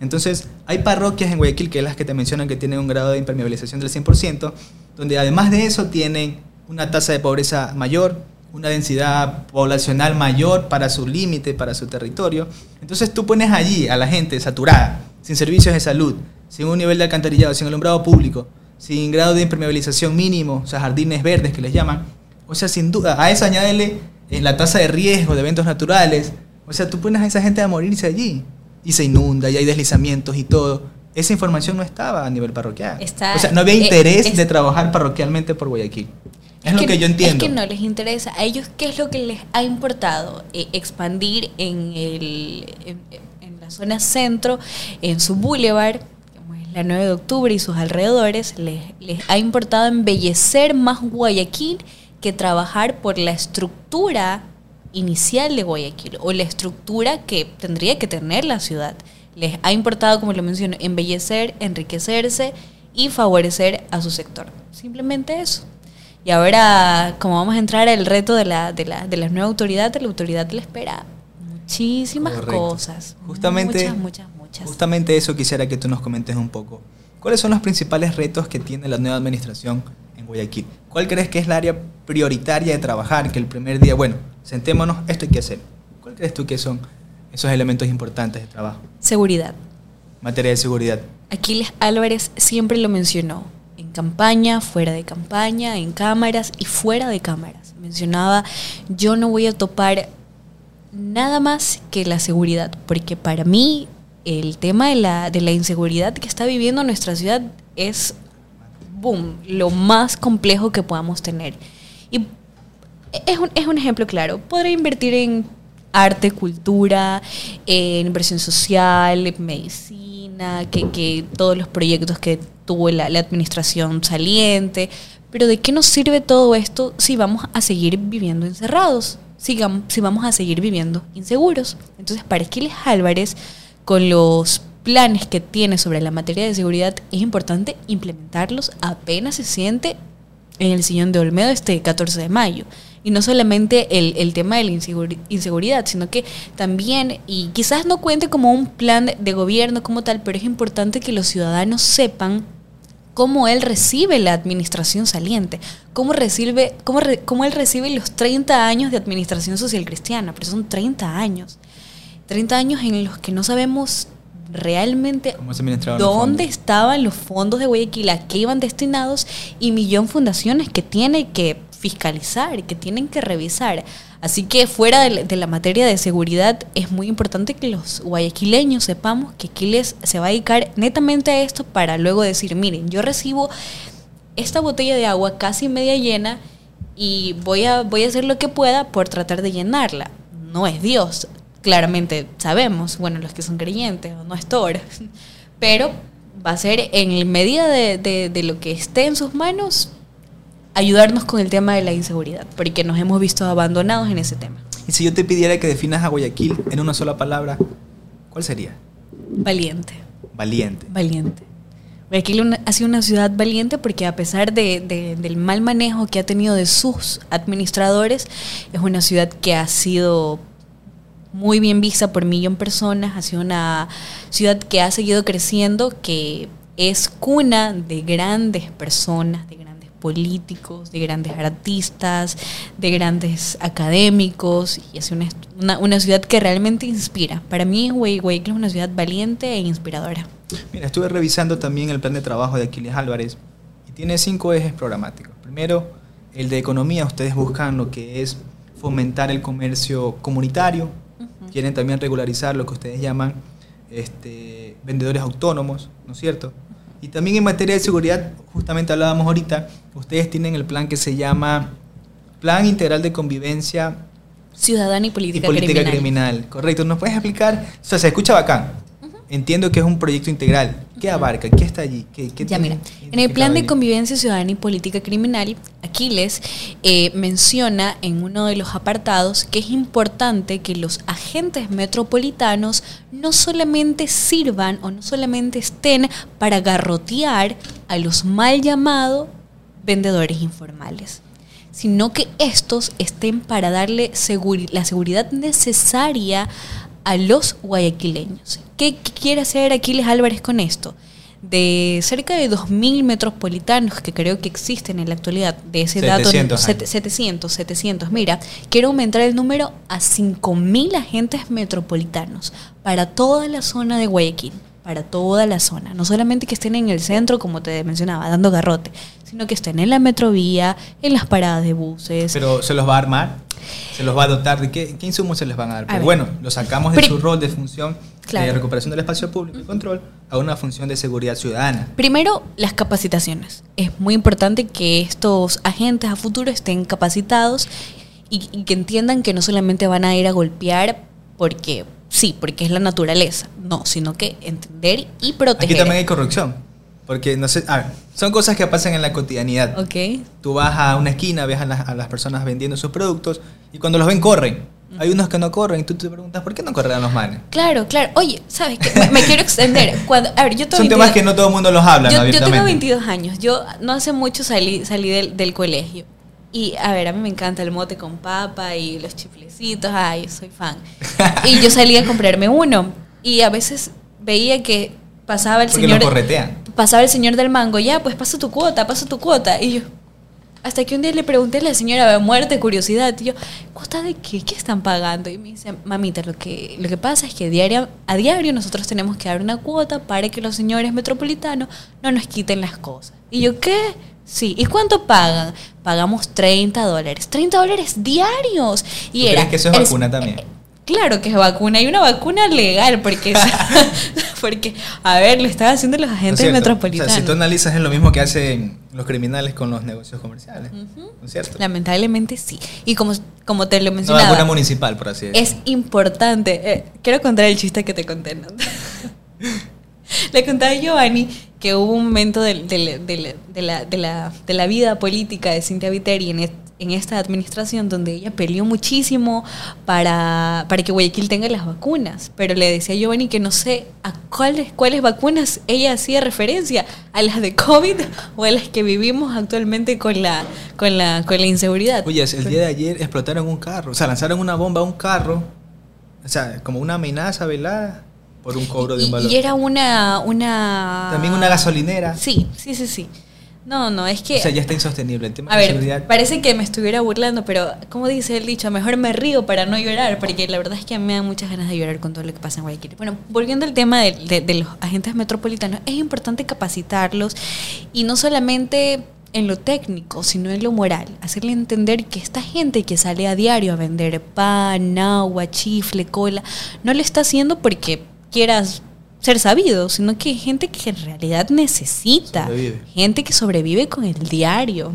Entonces, hay parroquias en Guayaquil, que es las que te mencionan que tienen un grado de impermeabilización del 100%, donde además de eso tienen una tasa de pobreza mayor, una densidad poblacional mayor para su límite, para su territorio. Entonces tú pones allí a la gente saturada, sin servicios de salud, sin un nivel de alcantarillado, sin alumbrado público, sin grado de impermeabilización mínimo, o sea, jardines verdes que les llaman. O sea, sin duda, a eso añádele eh, la tasa de riesgo de eventos naturales. O sea, tú pones a esa gente a morirse allí y se inunda y hay deslizamientos y todo. Esa información no estaba a nivel parroquial. Está- o sea, no había eh, interés es- de trabajar parroquialmente por Guayaquil. Es, lo que, yo entiendo. Es que no les interesa. A ellos, ¿qué es lo que les ha importado? Eh, expandir en, el, en, en la zona centro, en su boulevard, como es la 9 de octubre y sus alrededores, les, les ha importado embellecer más Guayaquil que trabajar por la estructura inicial de Guayaquil o la estructura que tendría que tener la ciudad. Les ha importado, como lo menciono, embellecer, enriquecerse y favorecer a su sector. Simplemente eso. Y ahora, como vamos a entrar al reto de la, de la, de la nueva autoridad, la autoridad le espera muchísimas Correcto. cosas. Justamente, Muchas, muchas, muchas. justamente eso quisiera que tú nos comentes un poco. ¿Cuáles son los principales retos que tiene la nueva administración Guayaquil? ¿Cuál crees que es la área prioritaria de trabajar? Que el primer día, bueno, sentémonos, esto hay que hacer. ¿Cuál crees tú que son esos elementos importantes de trabajo? Seguridad. Materia de seguridad. Aquiles Álvarez siempre lo mencionó, en campaña, fuera de campaña, en cámaras y fuera de cámaras. Mencionaba, yo no voy a topar nada más que la seguridad, porque para mí el tema de la, de la inseguridad que está viviendo nuestra ciudad es, boom, lo más complejo que podamos tener. Y es un, es un ejemplo claro. Podré invertir en arte, cultura, en inversión social, en medicina, que, que todos los proyectos que tuvo la, la administración saliente. Pero ¿de qué nos sirve todo esto si vamos a seguir viviendo encerrados? Si vamos a seguir viviendo inseguros. Entonces, para Esquiles Álvarez, con los planes que tiene sobre la materia de seguridad, es importante implementarlos apenas se siente en el sillón de Olmedo este 14 de mayo. Y no solamente el, el tema de la inseguri- inseguridad, sino que también, y quizás no cuente como un plan de gobierno como tal, pero es importante que los ciudadanos sepan cómo él recibe la administración saliente, cómo, recibe, cómo, re- cómo él recibe los 30 años de administración social cristiana, pero son 30 años. 30 años en los que no sabemos realmente ¿Cómo se administraban los dónde fondos? estaban los fondos de Guayaquil, a qué iban destinados y millón fundaciones que tiene que fiscalizar, que tienen que revisar. Así que fuera de, la- de la materia de seguridad es muy importante que los guayaquileños sepamos que Aquiles se va a dedicar netamente a esto para luego decir, miren, yo recibo esta botella de agua casi media llena y voy a, voy a hacer lo que pueda por tratar de llenarla. No es Dios, claramente sabemos, bueno, los que son creyentes, no es Thor, pero va a ser en medida de, de- de lo que esté en sus manos ayudarnos con el tema de la inseguridad, porque nos hemos visto abandonados en ese tema. Y si yo te pidiera que definas a Guayaquil en una sola palabra, ¿cuál sería? Valiente. Valiente. Valiente. Guayaquil ha sido una ciudad valiente porque a pesar de- de- del mal manejo que ha tenido de sus administradores, es una ciudad que ha sido muy bien vista por millón de personas, ha sido una ciudad que ha seguido creciendo, que es cuna de grandes personas, de grandes políticos, de grandes artistas, de grandes académicos, y es una, una, ciudad que realmente inspira. Para mí, Guayaquil es una ciudad valiente e inspiradora. Mira, estuve revisando también el plan de trabajo de Aquiles Álvarez y tiene cinco ejes programáticos. Primero, el de economía, ustedes buscan lo que es fomentar el comercio comunitario, quieren también regularizar lo que ustedes llaman este, vendedores autónomos, ¿no es cierto? Y también en materia de seguridad, justamente hablábamos ahorita, ustedes tienen el plan que se llama Plan Integral de Convivencia Ciudadana y Política, y política criminal. Correcto, ¿nos puedes explicar? O sea, se escucha bacán, entiendo que es un proyecto integral. ¿Qué abarca? ¿Qué está allí? ¿Qué, ya, mira, en el plan de convivencia ciudadana y política criminal, Aquiles eh, menciona en uno de los apartados que es importante que los agentes metropolitanos no solamente sirvan o no solamente estén para garrotear a los mal llamados vendedores informales sino que estos estén para darle la seguridad necesaria a los guayaquileños. ¿Qué, quiere hacer Aquiles Álvarez con esto? De cerca de 2.000 metropolitanos que creo que existen en la actualidad, de ese dato, 700, 700, mira, quiero aumentar el número a 5.000 agentes metropolitanos para toda la zona de Guayaquil para toda la zona. No solamente que estén en el centro, como te mencionaba, dando garrote, sino que estén en la metrovía, en las paradas de buses. Pero se los va a armar, se los va a dotar de qué, qué insumos se les van a dar. bueno, lo sacamos de su rol de función de recuperación del espacio público y control a una función de seguridad ciudadana. Primero, las capacitaciones. Es muy importante que estos agentes a futuro estén capacitados y, y que entiendan que no solamente van a ir a golpear porque sí, porque es la naturaleza. No, sino que entender y proteger. Aquí también hay corrupción. Porque, no sé, a ver, son cosas que pasan en la cotidianidad. Ok. Tú vas a una esquina, ves a las, personas vendiendo sus productos y cuando los ven corren. Hay unos que no corren y tú te preguntas, ¿por qué no corren los manes? Claro, claro. Oye, ¿sabes qué? Me, quiero extender. Cuando, a ver, yo Son temas que no todo el mundo los habla, yo, yo tengo 22 años. Yo no hace mucho salí, salí del, del colegio. Y a ver, a mí me encanta el mote con papa y los chiflecitos, ay, soy fan. y yo salía a comprarme uno y a veces veía que pasaba el señor pasaba el señor del mango, ya, pues pasa tu cuota, pasa tu cuota y yo hasta que un día le pregunté a la señora, muerte, curiosidad, y yo, ¿cuota de qué? ¿Qué están pagando? Y me dice, mamita, lo que, lo que pasa es que diario, a diario nosotros tenemos que dar una cuota para que los señores metropolitanos no nos quiten las cosas. Y yo, ¿qué? Sí, ¿y cuánto pagan? Pagamos 30 dólares. 30 dólares diarios. Y era, ¿Crees que eso es vacuna también? Claro que es vacuna. Hay una vacuna legal porque, porque a ver, lo están haciendo los agentes metropolitanos. O sea, si tú analizas es lo mismo que hacen los criminales con los negocios comerciales. ¿No es cierto? Lamentablemente sí. Y como, como te lo mencionaba... Una vacuna municipal, por así decirlo. Es importante. Eh, quiero contar el chiste que te conté. ¿no? Le contaba a Giovanni que hubo un momento de, la, vida política de Cintia Viteri en, en, esta administración donde ella peleó muchísimo para, para que Guayaquil tenga las vacunas. Pero le decía a Giovanni que no sé a cuáles, cuáles vacunas ella hacía referencia, a las de COVID o a las que vivimos actualmente con la, con la, con la inseguridad. Oye, el día de ayer explotaron un carro, o sea, lanzaron una bomba a un carro, o sea, como una amenaza velada por un cobro de un valor. Y era una, una... También una gasolinera. Sí, sí, sí, sí. No, no, es que... O sea, ya está insostenible el tema a ver, parece que me estuviera burlando, pero como dice el dicho, mejor me río para no llorar, porque la verdad es que me dan muchas ganas de llorar con todo lo que pasa en Guayaquil. Bueno, volviendo al tema de, de los agentes metropolitanos, es importante capacitarlos y no solamente en lo técnico, sino en lo moral. Hacerle entender que esta gente que sale a diario a vender pan, agua, chifle, cola, no lo está haciendo porque quieras ser sabido, sino que hay gente que en realidad necesita, gente que sobrevive con el diario.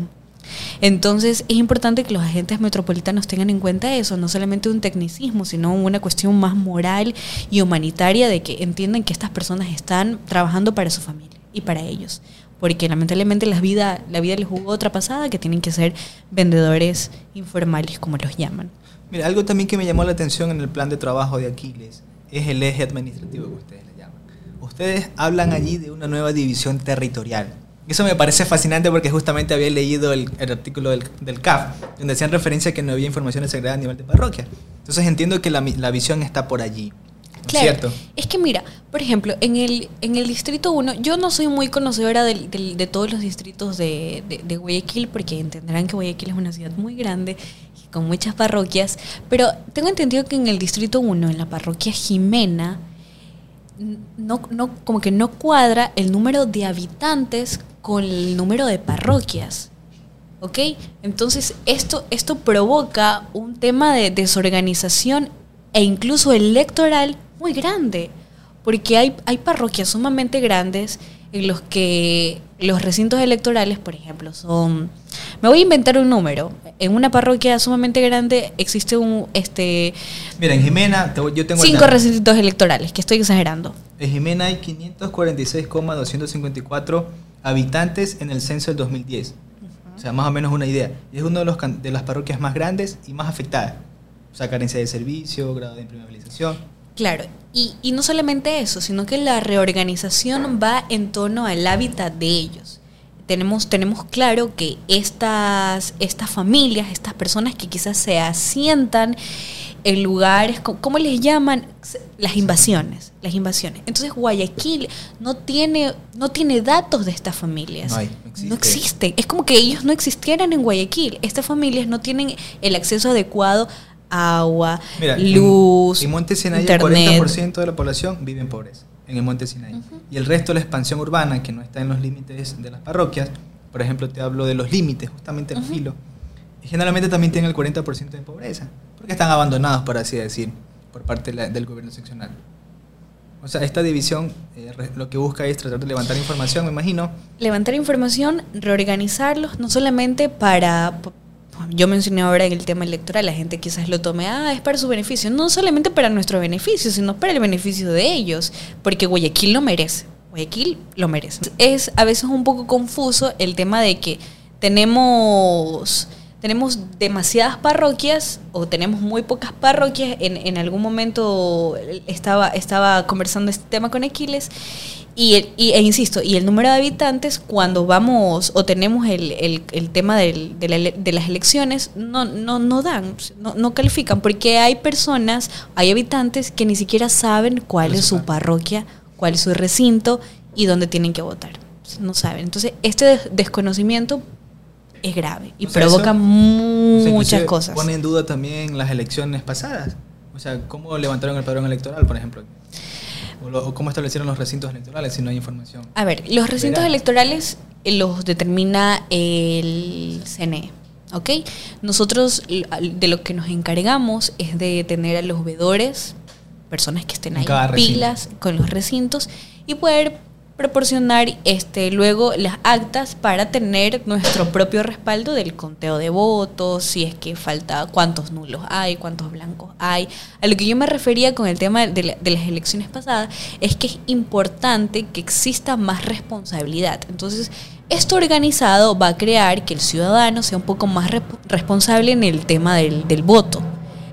Entonces es importante que los agentes metropolitanos tengan en cuenta eso, no solamente un tecnicismo, sino una cuestión más moral y humanitaria de que entiendan que estas personas están trabajando para su familia y para ellos. Porque lamentablemente la vida, la vida les jugó otra pasada que tienen que ser vendedores informales, como los llaman. Mira, algo también que me llamó la atención en el plan de trabajo de Aquiles es el eje administrativo que ustedes le llaman. Ustedes hablan allí de una nueva división territorial. Eso me parece fascinante porque justamente había leído el, artículo del, del, CAF, donde hacían referencia a que no había información sagrada a nivel de parroquia. Entonces entiendo que la, la visión está por allí. Claro. ¿cierto? Es que mira, por ejemplo, en el, en el distrito 1, yo no soy muy conocedora del- del- de, todos los distritos de, de- de Guayaquil, porque entenderán que Guayaquil es una ciudad muy grande con muchas parroquias, pero tengo entendido que en el distrito 1, en la parroquia Jimena, no, no, como que no cuadra el número de habitantes con el número de parroquias. ¿Ok? Entonces, esto, esto provoca un tema de desorganización e incluso electoral muy grande. Porque hay, hay parroquias sumamente grandes en los que los recintos electorales, por ejemplo, son... Me voy a inventar un número. En una parroquia sumamente grande existe un este Mira, en Jimena, yo tengo cinco recintos electorales, que estoy exagerando. En Jimena hay 546,254 habitantes en el censo del 2010. O sea, más o menos una idea. Y es una de, los de las parroquias más grandes y más afectadas. O sea, carencia de servicio, grado de impermeabilización. Claro, y, y no solamente eso, sino que la reorganización va en torno al hábitat de ellos. Tenemos, tenemos claro que estas, estas familias, estas personas que quizás se asientan en lugares, ¿cómo les llaman? Las invasiones, las invasiones. Entonces Guayaquil no tiene, no tiene datos de estas familias. No hay, no existe. No existen. Es como que ellos no existieran en Guayaquil. Estas familias no tienen el acceso adecuado agua, Mira, en- luz, En, Monte Sinaí internet. el 40% de la población vive en pobreza, en el Monte Sinaí. Y el resto de la expansión urbana, que no está en los límites de las parroquias, por ejemplo, te hablo de los límites, justamente el Ujú. filo, y generalmente también tienen el 40% de pobreza, porque están abandonados, por así decir, por parte de la- del gobierno seccional. O sea, esta división eh, lo que busca es tratar de levantar información, me imagino. levantar información, reorganizarlos, no solamente para, yo mencioné ahora en el tema electoral, la gente quizás lo tome, ah, es para su beneficio, no solamente para nuestro beneficio, sino para el beneficio de ellos, porque Guayaquil lo merece, Guayaquil lo merece. Es a veces un poco confuso el tema de que tenemos... Tenemos demasiadas parroquias o tenemos muy pocas parroquias. En, en algún momento estaba, estaba conversando este tema con Aquiles y, el- y- e insisto, y el número de habitantes cuando vamos o tenemos el, el- el tema del- de, la de las elecciones, no, no, no dan, no, no califican, porque hay personas, hay habitantes que ni siquiera saben cuál ¿Cuál es su parroquia, cuál es su recinto y dónde tienen que votar. No saben. Entonces, este des- desconocimiento es grave y O sea, provoca eso- muchas cosas. Pone en duda también las elecciones pasadas. O sea, ¿cómo levantaron el padrón electoral, por ejemplo? O, lo- o cómo establecieron los recintos electorales si no hay información. A ver, los recintos Verán. electorales eh, los determina el CNE. ¿Ok? Nosotros de lo que nos encargamos es de tener a los veedores, personas que estén En ahí pilas con los recintos y poder proporcionar este luego las actas para tener nuestro propio respaldo del conteo de votos, si es que falta cuántos nulos hay, cuántos blancos hay. A lo que yo me refería con el tema de, la- de las elecciones pasadas es que es importante que exista más responsabilidad. Entonces, esto organizado va a crear que el ciudadano sea un poco más responsable en el tema del, del voto.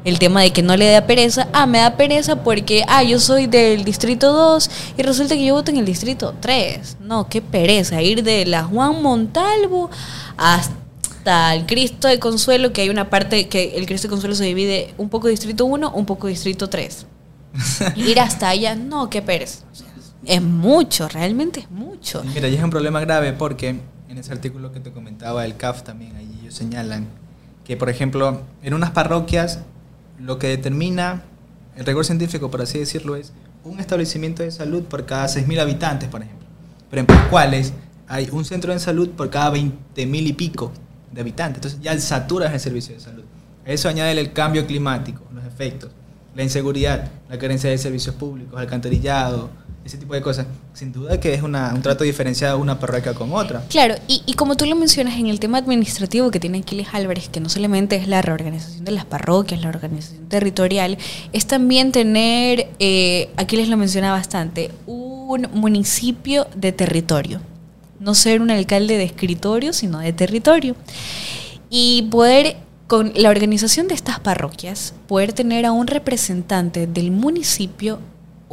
El tema de que no le da pereza, ah, me da pereza porque, ah, yo soy del distrito 2 y resulta que yo voto en el distrito 3. No, qué pereza, ir de la Juan Montalvo hasta el Cristo de Consuelo, que hay una parte que el Cristo de Consuelo se divide un poco distrito 1, un poco distrito 3. ir hasta allá, no, qué pereza. O sea, es mucho, realmente es mucho. Mira, y es un problema grave porque en ese artículo que te comentaba el CAF también, ahí ellos señalan que, por ejemplo, en unas parroquias lo que determina el rigor científico, por así decirlo, es un establecimiento de salud por cada 6.000 habitantes, por ejemplo. Pero en Pascuales hay un centro de salud por cada 20.000 y pico de habitantes. Entonces ya saturas el servicio de salud. A eso añade el cambio climático, los efectos, la inseguridad, la carencia de servicios públicos, alcantarillado, ese tipo de cosas. Sin duda que es una- un trato diferenciado una parroquia con otra. Claro, y, y como tú lo mencionas en el tema administrativo que tiene Aquiles Álvarez, que no solamente es la reorganización de las parroquias, la organización territorial, es también tener, eh, Aquiles lo menciona bastante, un municipio de territorio. No ser un alcalde de escritorio, sino de territorio. Y poder, con la organización de estas parroquias, poder tener a un representante del municipio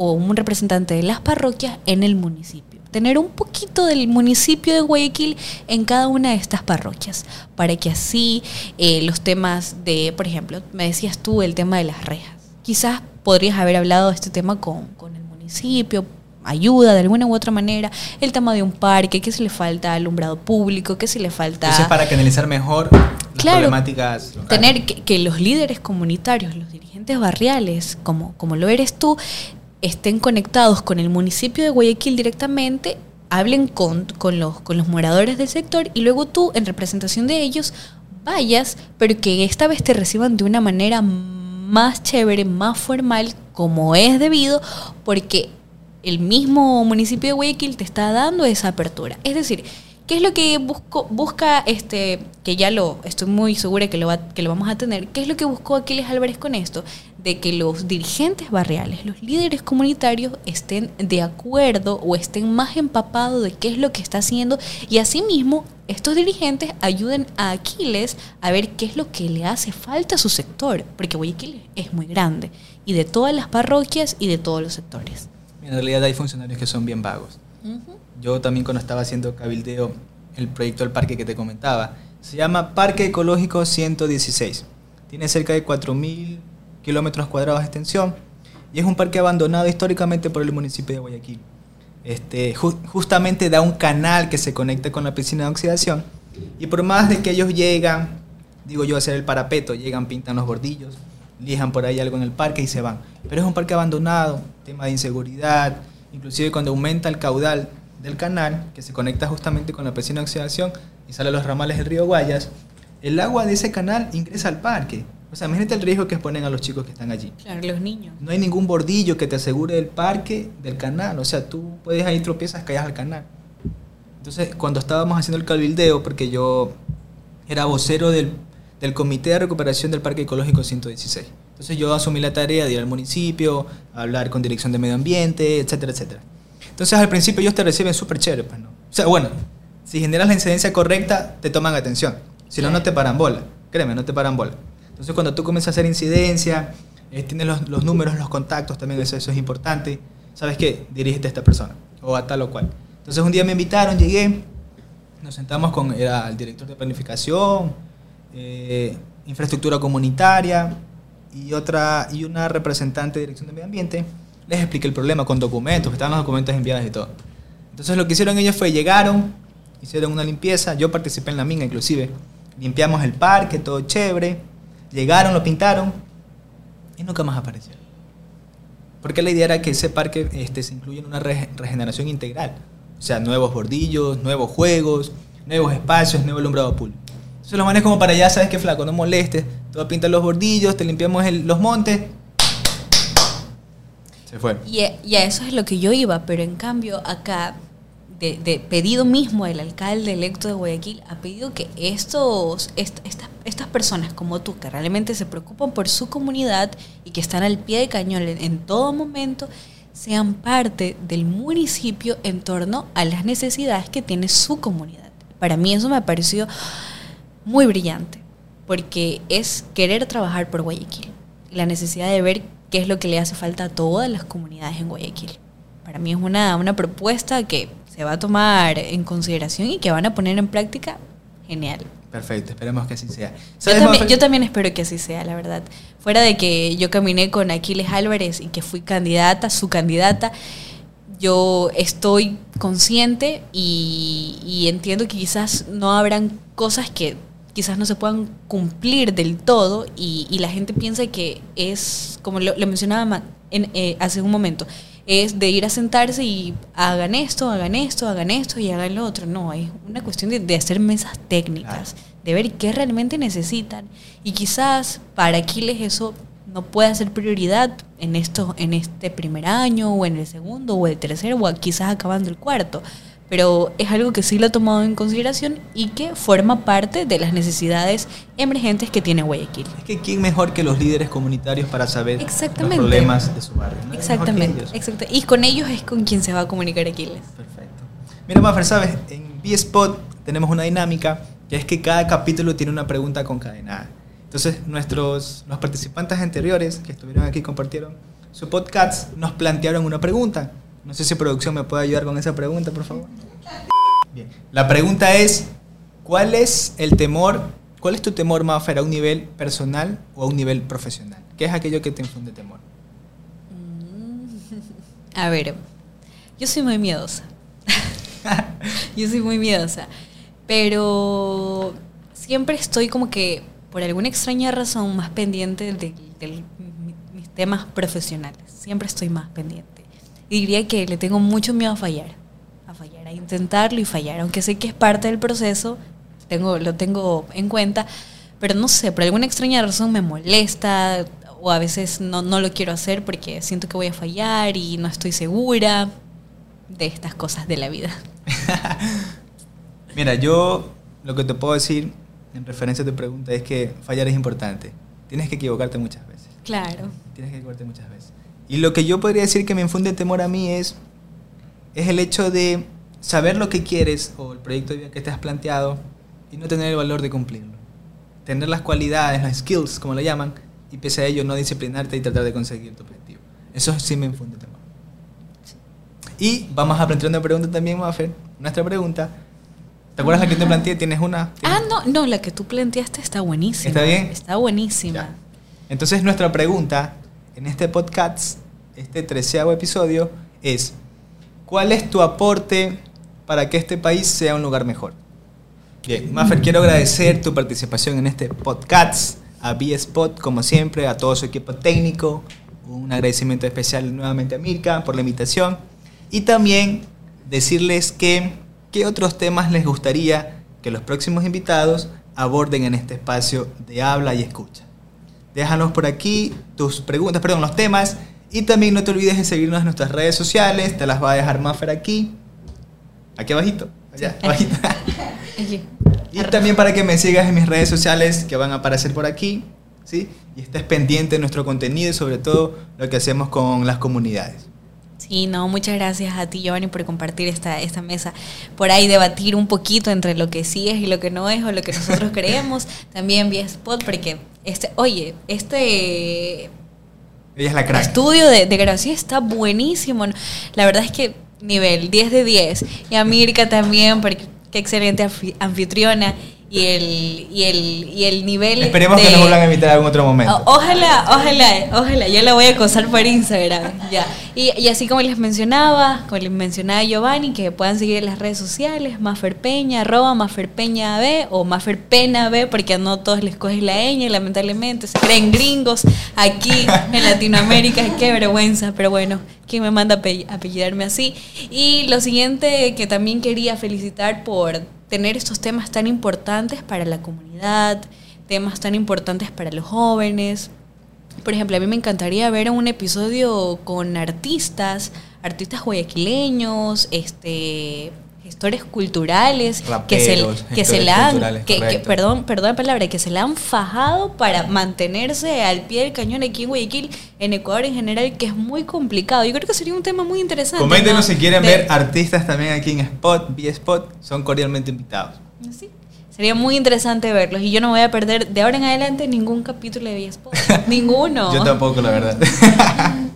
o un representante de las parroquias en el municipio. Tener un poquito del municipio de Guayaquil en cada una de estas parroquias, para que así eh, los temas de, por ejemplo, me decías tú el tema de las rejas. Quizás podrías haber hablado de este tema con, con el municipio, ayuda de alguna u otra manera, el tema de un parque, qué se le falta alumbrado público, qué se le falta... Entonces, para canalizar mejor las problemáticas locales. Tener que, que, los líderes comunitarios, los dirigentes barriales, como, como lo eres tú, estén conectados con el municipio de Guayaquil directamente, hablen con, con, los, con los moradores del sector y luego tú, en representación de ellos, vayas, pero que esta vez te reciban de una manera más chévere, más formal, como es debido, porque el mismo municipio de Guayaquil te está dando esa apertura. Es decir, ¿qué es lo que busco, busca, este, que ya lo estoy muy segura que lo, va, que lo vamos a tener, qué es lo que buscó Aquiles Álvarez con esto? De que los dirigentes barriales, los líderes comunitarios estén de acuerdo o estén más empapados de qué es lo que está haciendo y asimismo estos dirigentes ayuden a Aquiles a ver qué es lo que le hace falta a su sector, porque Guayaquil es muy grande y de todas las parroquias y de todos los sectores. En realidad hay funcionarios que son bien vagos. Yo también cuando estaba haciendo cabildeo, el proyecto del parque que te comentaba, se llama Parque Ecológico 116. Tiene cerca de 4.000 kilómetros cuadrados de extensión y es un parque abandonado históricamente por el municipio de Guayaquil. Este, justamente da un canal que se conecta con la piscina de oxidación y por más de que ellos llegan, digo yo, a hacer el parapeto, llegan, pintan los bordillos, lijan por ahí algo en el parque y se van. Pero es un parque abandonado, tema de inseguridad, inclusive cuando aumenta el caudal del canal, que se conecta justamente con la piscina de oxidación y sale a los ramales del río Guayas, el agua de ese canal ingresa al parque. O sea, imagínate el riesgo que exponen a los chicos que están allí. Claro, los niños. No hay ningún bordillo que te asegure el parque del canal. O sea, tú puedes ahí tropiezas, caes al canal. Entonces, cuando estábamos haciendo el cabildeo, porque yo era vocero del del Comité de Recuperación del Parque Ecológico 116. Entonces yo asumí la tarea de ir al municipio, hablar con Dirección de Medio Ambiente, etcétera, etcétera. Entonces al principio ellos te reciben súper chévere, pues, ¿no? O sea, bueno, si generas la incidencia correcta, te toman atención. Si no, no te paran bola. Créeme, no te paran bola. Entonces cuando tú comienzas a hacer incidencia, eh, tienes los, los, números, los contactos, también eso, eso es importante. ¿Sabes qué? Dirígete a esta persona o a tal o cual. Entonces un día me invitaron, llegué, nos sentamos con era el director de planificación, eh, infraestructura comunitaria y, otra, y una representante de Dirección de Medio Ambiente. Les expliqué el problema con documentos, estaban los documentos enviados y todo. Entonces lo que hicieron ellos fue, llegaron, hicieron una limpieza, yo participé en la minga inclusive, limpiamos el parque, todo chévere, llegaron, lo pintaron y nunca más aparecieron. Porque la idea era que ese parque este, se incluya en una regeneración integral. O sea, nuevos bordillos, nuevos juegos, nuevos espacios, nuevo alumbrado público. Se lo manes como para allá, sabes que flaco, no molestes. Tú pintas los bordillos, te limpiamos los montes. Se fue. Y, a eso es lo que yo iba, pero en cambio acá, de, pedido mismo el alcalde electo de Guayaquil, ha pedido que estos, estas personas como tú, que realmente se preocupan por su comunidad y que están al pie de cañón en todo momento, sean parte del municipio en torno a las necesidades que tiene su comunidad. Para mí eso me pareció muy brillante, porque es querer trabajar por Guayaquil, la necesidad de ver qué es lo que le hace falta a todas las comunidades en Guayaquil. Para mí es una, una propuesta que se va a tomar en consideración y que van a poner en práctica genial. Perfecto, esperemos que así sea. Yo también, yo también, espero que así sea, la verdad. Fuera de que yo caminé con Aquiles Álvarez y que fui candidata, su candidata, yo estoy consciente y, y entiendo que quizás no habrán cosas que quizás no se puedan cumplir del todo y, la gente piensa que es, como lo, mencionaba en, eh, hace un momento, es de ir a sentarse y hagan esto, hagan esto, hagan esto y hagan lo otro. No, es una cuestión de, hacer mesas técnicas, de ver qué realmente necesitan. Y quizás para Aquiles eso no pueda ser prioridad en, esto, en este primer año o en el segundo o el tercero o quizás acabando el cuarto pero es algo que sí lo ha tomado en consideración y que forma parte de las necesidades emergentes que tiene Guayaquil. Es que quién mejor que los líderes comunitarios para saber los problemas de su barrio. Exactamente, exacto. Y con ellos es con quien se va a comunicar Aquiles. Perfecto. Mira, Maffer, sabes, en B-Spot tenemos una dinámica que es que cada capítulo tiene una pregunta concadenada. Entonces, nuestros los participantes anteriores que estuvieron aquí compartieron su podcast, nos plantearon una pregunta no sé si producción me puede ayudar con esa pregunta, por favor. Bien. La pregunta es, ¿cuál es el temor, cuál es tu temor, más a un nivel personal o a un nivel profesional? ¿Qué es aquello que te infunde temor? A ver, yo soy muy miedosa. yo soy muy miedosa. Pero siempre estoy como que, por alguna extraña razón, más pendiente de, mis temas profesionales. Siempre estoy más pendiente. Y diría que le tengo mucho miedo a fallar. A fallar, a intentarlo y fallar. Aunque sé que es parte del proceso, tengo, lo tengo en cuenta. Pero no sé, por alguna extraña razón me molesta o a veces no, no lo quiero hacer porque siento que voy a fallar y no estoy segura de estas cosas de la vida. Mira, yo lo que te puedo decir en referencia a tu pregunta es que fallar es importante. Tienes que equivocarte muchas veces. Claro. Tienes que equivocarte muchas veces. Y lo que yo podría decir que me infunde temor a mí es, es el hecho de saber lo que quieres o el proyecto de vida que te has planteado y no tener el valor de cumplirlo. Tener las cualidades, las skills, como lo llaman, y pese a ello no disciplinarte y tratar de conseguir tu objetivo. Eso sí me infunde temor. Y vamos a plantear una pregunta también, Maffer. Nuestra pregunta. ¿Te acuerdas la que te planteé? ¿Tienes una? Ah, no, no, la que tú planteaste está buenísima. ¿Está bien? Está buenísima. Entonces nuestra pregunta en este podcast, este treceavo episodio, es ¿cuál es tu aporte para que este país sea un lugar mejor? Bien, Maffer, quiero agradecer tu participación en este podcast, a B-Spot, como siempre, a todo su equipo técnico, un agradecimiento especial nuevamente a Mirka por la invitación y también decirles que qué otros temas les gustaría que los próximos invitados aborden en este espacio de habla y escucha. Déjanos por aquí tus preguntas, perdón, los temas y también no te olvides de seguirnos en nuestras redes sociales, te las va a dejar Maffer aquí, aquí abajito, allá, abajito. Y también para que me sigas en mis redes sociales que van a aparecer por aquí, ¿sí? Y estés pendiente de nuestro contenido y sobre todo lo que hacemos con las comunidades. Sí, no, muchas gracias a ti, Giovanni, por compartir esta, esta mesa. Por ahí debatir un poquito entre lo que sí es y lo que no es, o lo que nosotros creemos. También vía Spot, porque, este, oye, este Ella es la crack. estudio de, de grabación está buenísimo. La verdad es que nivel 10 de 10. Y a Mirka también, porque qué excelente anfitriona y el, y el, y el nivel. Esperemos que nos vuelvan a invitar en otro momento. ojalá, ojalá, ojalá. Yo la voy a acosar por Instagram. ya. Y, y, así como les mencionaba, como les mencionaba Giovanni, que puedan seguir en las redes sociales, Mafer Peña, arroba B o Mafer Pena B, porque no todos les coges la ñ, lamentablemente. Se creen gringos aquí en Latinoamérica. Qué vergüenza, pero bueno, ¿quién me manda a apellidarme así? Y lo siguiente que también quería felicitar por tener estos temas tan importantes para la comunidad, temas tan importantes para los jóvenes. Por ejemplo, a mí me encantaría ver un episodio con artistas, artistas guayaquileños, este gestores culturales que se, que se la han que, perdón perdón la palabra que se la han fajado para mantenerse al pie del cañón aquí en Guayaquil en Ecuador en general que es muy complicado yo creo que sería un tema muy interesante coméntenos si quieren ver artistas también aquí en Spot B Spot son cordialmente invitados sí Sería muy interesante verlos y yo no voy a perder de ahora en adelante ningún capítulo de B-Spot. Ninguno. Yo tampoco, la verdad.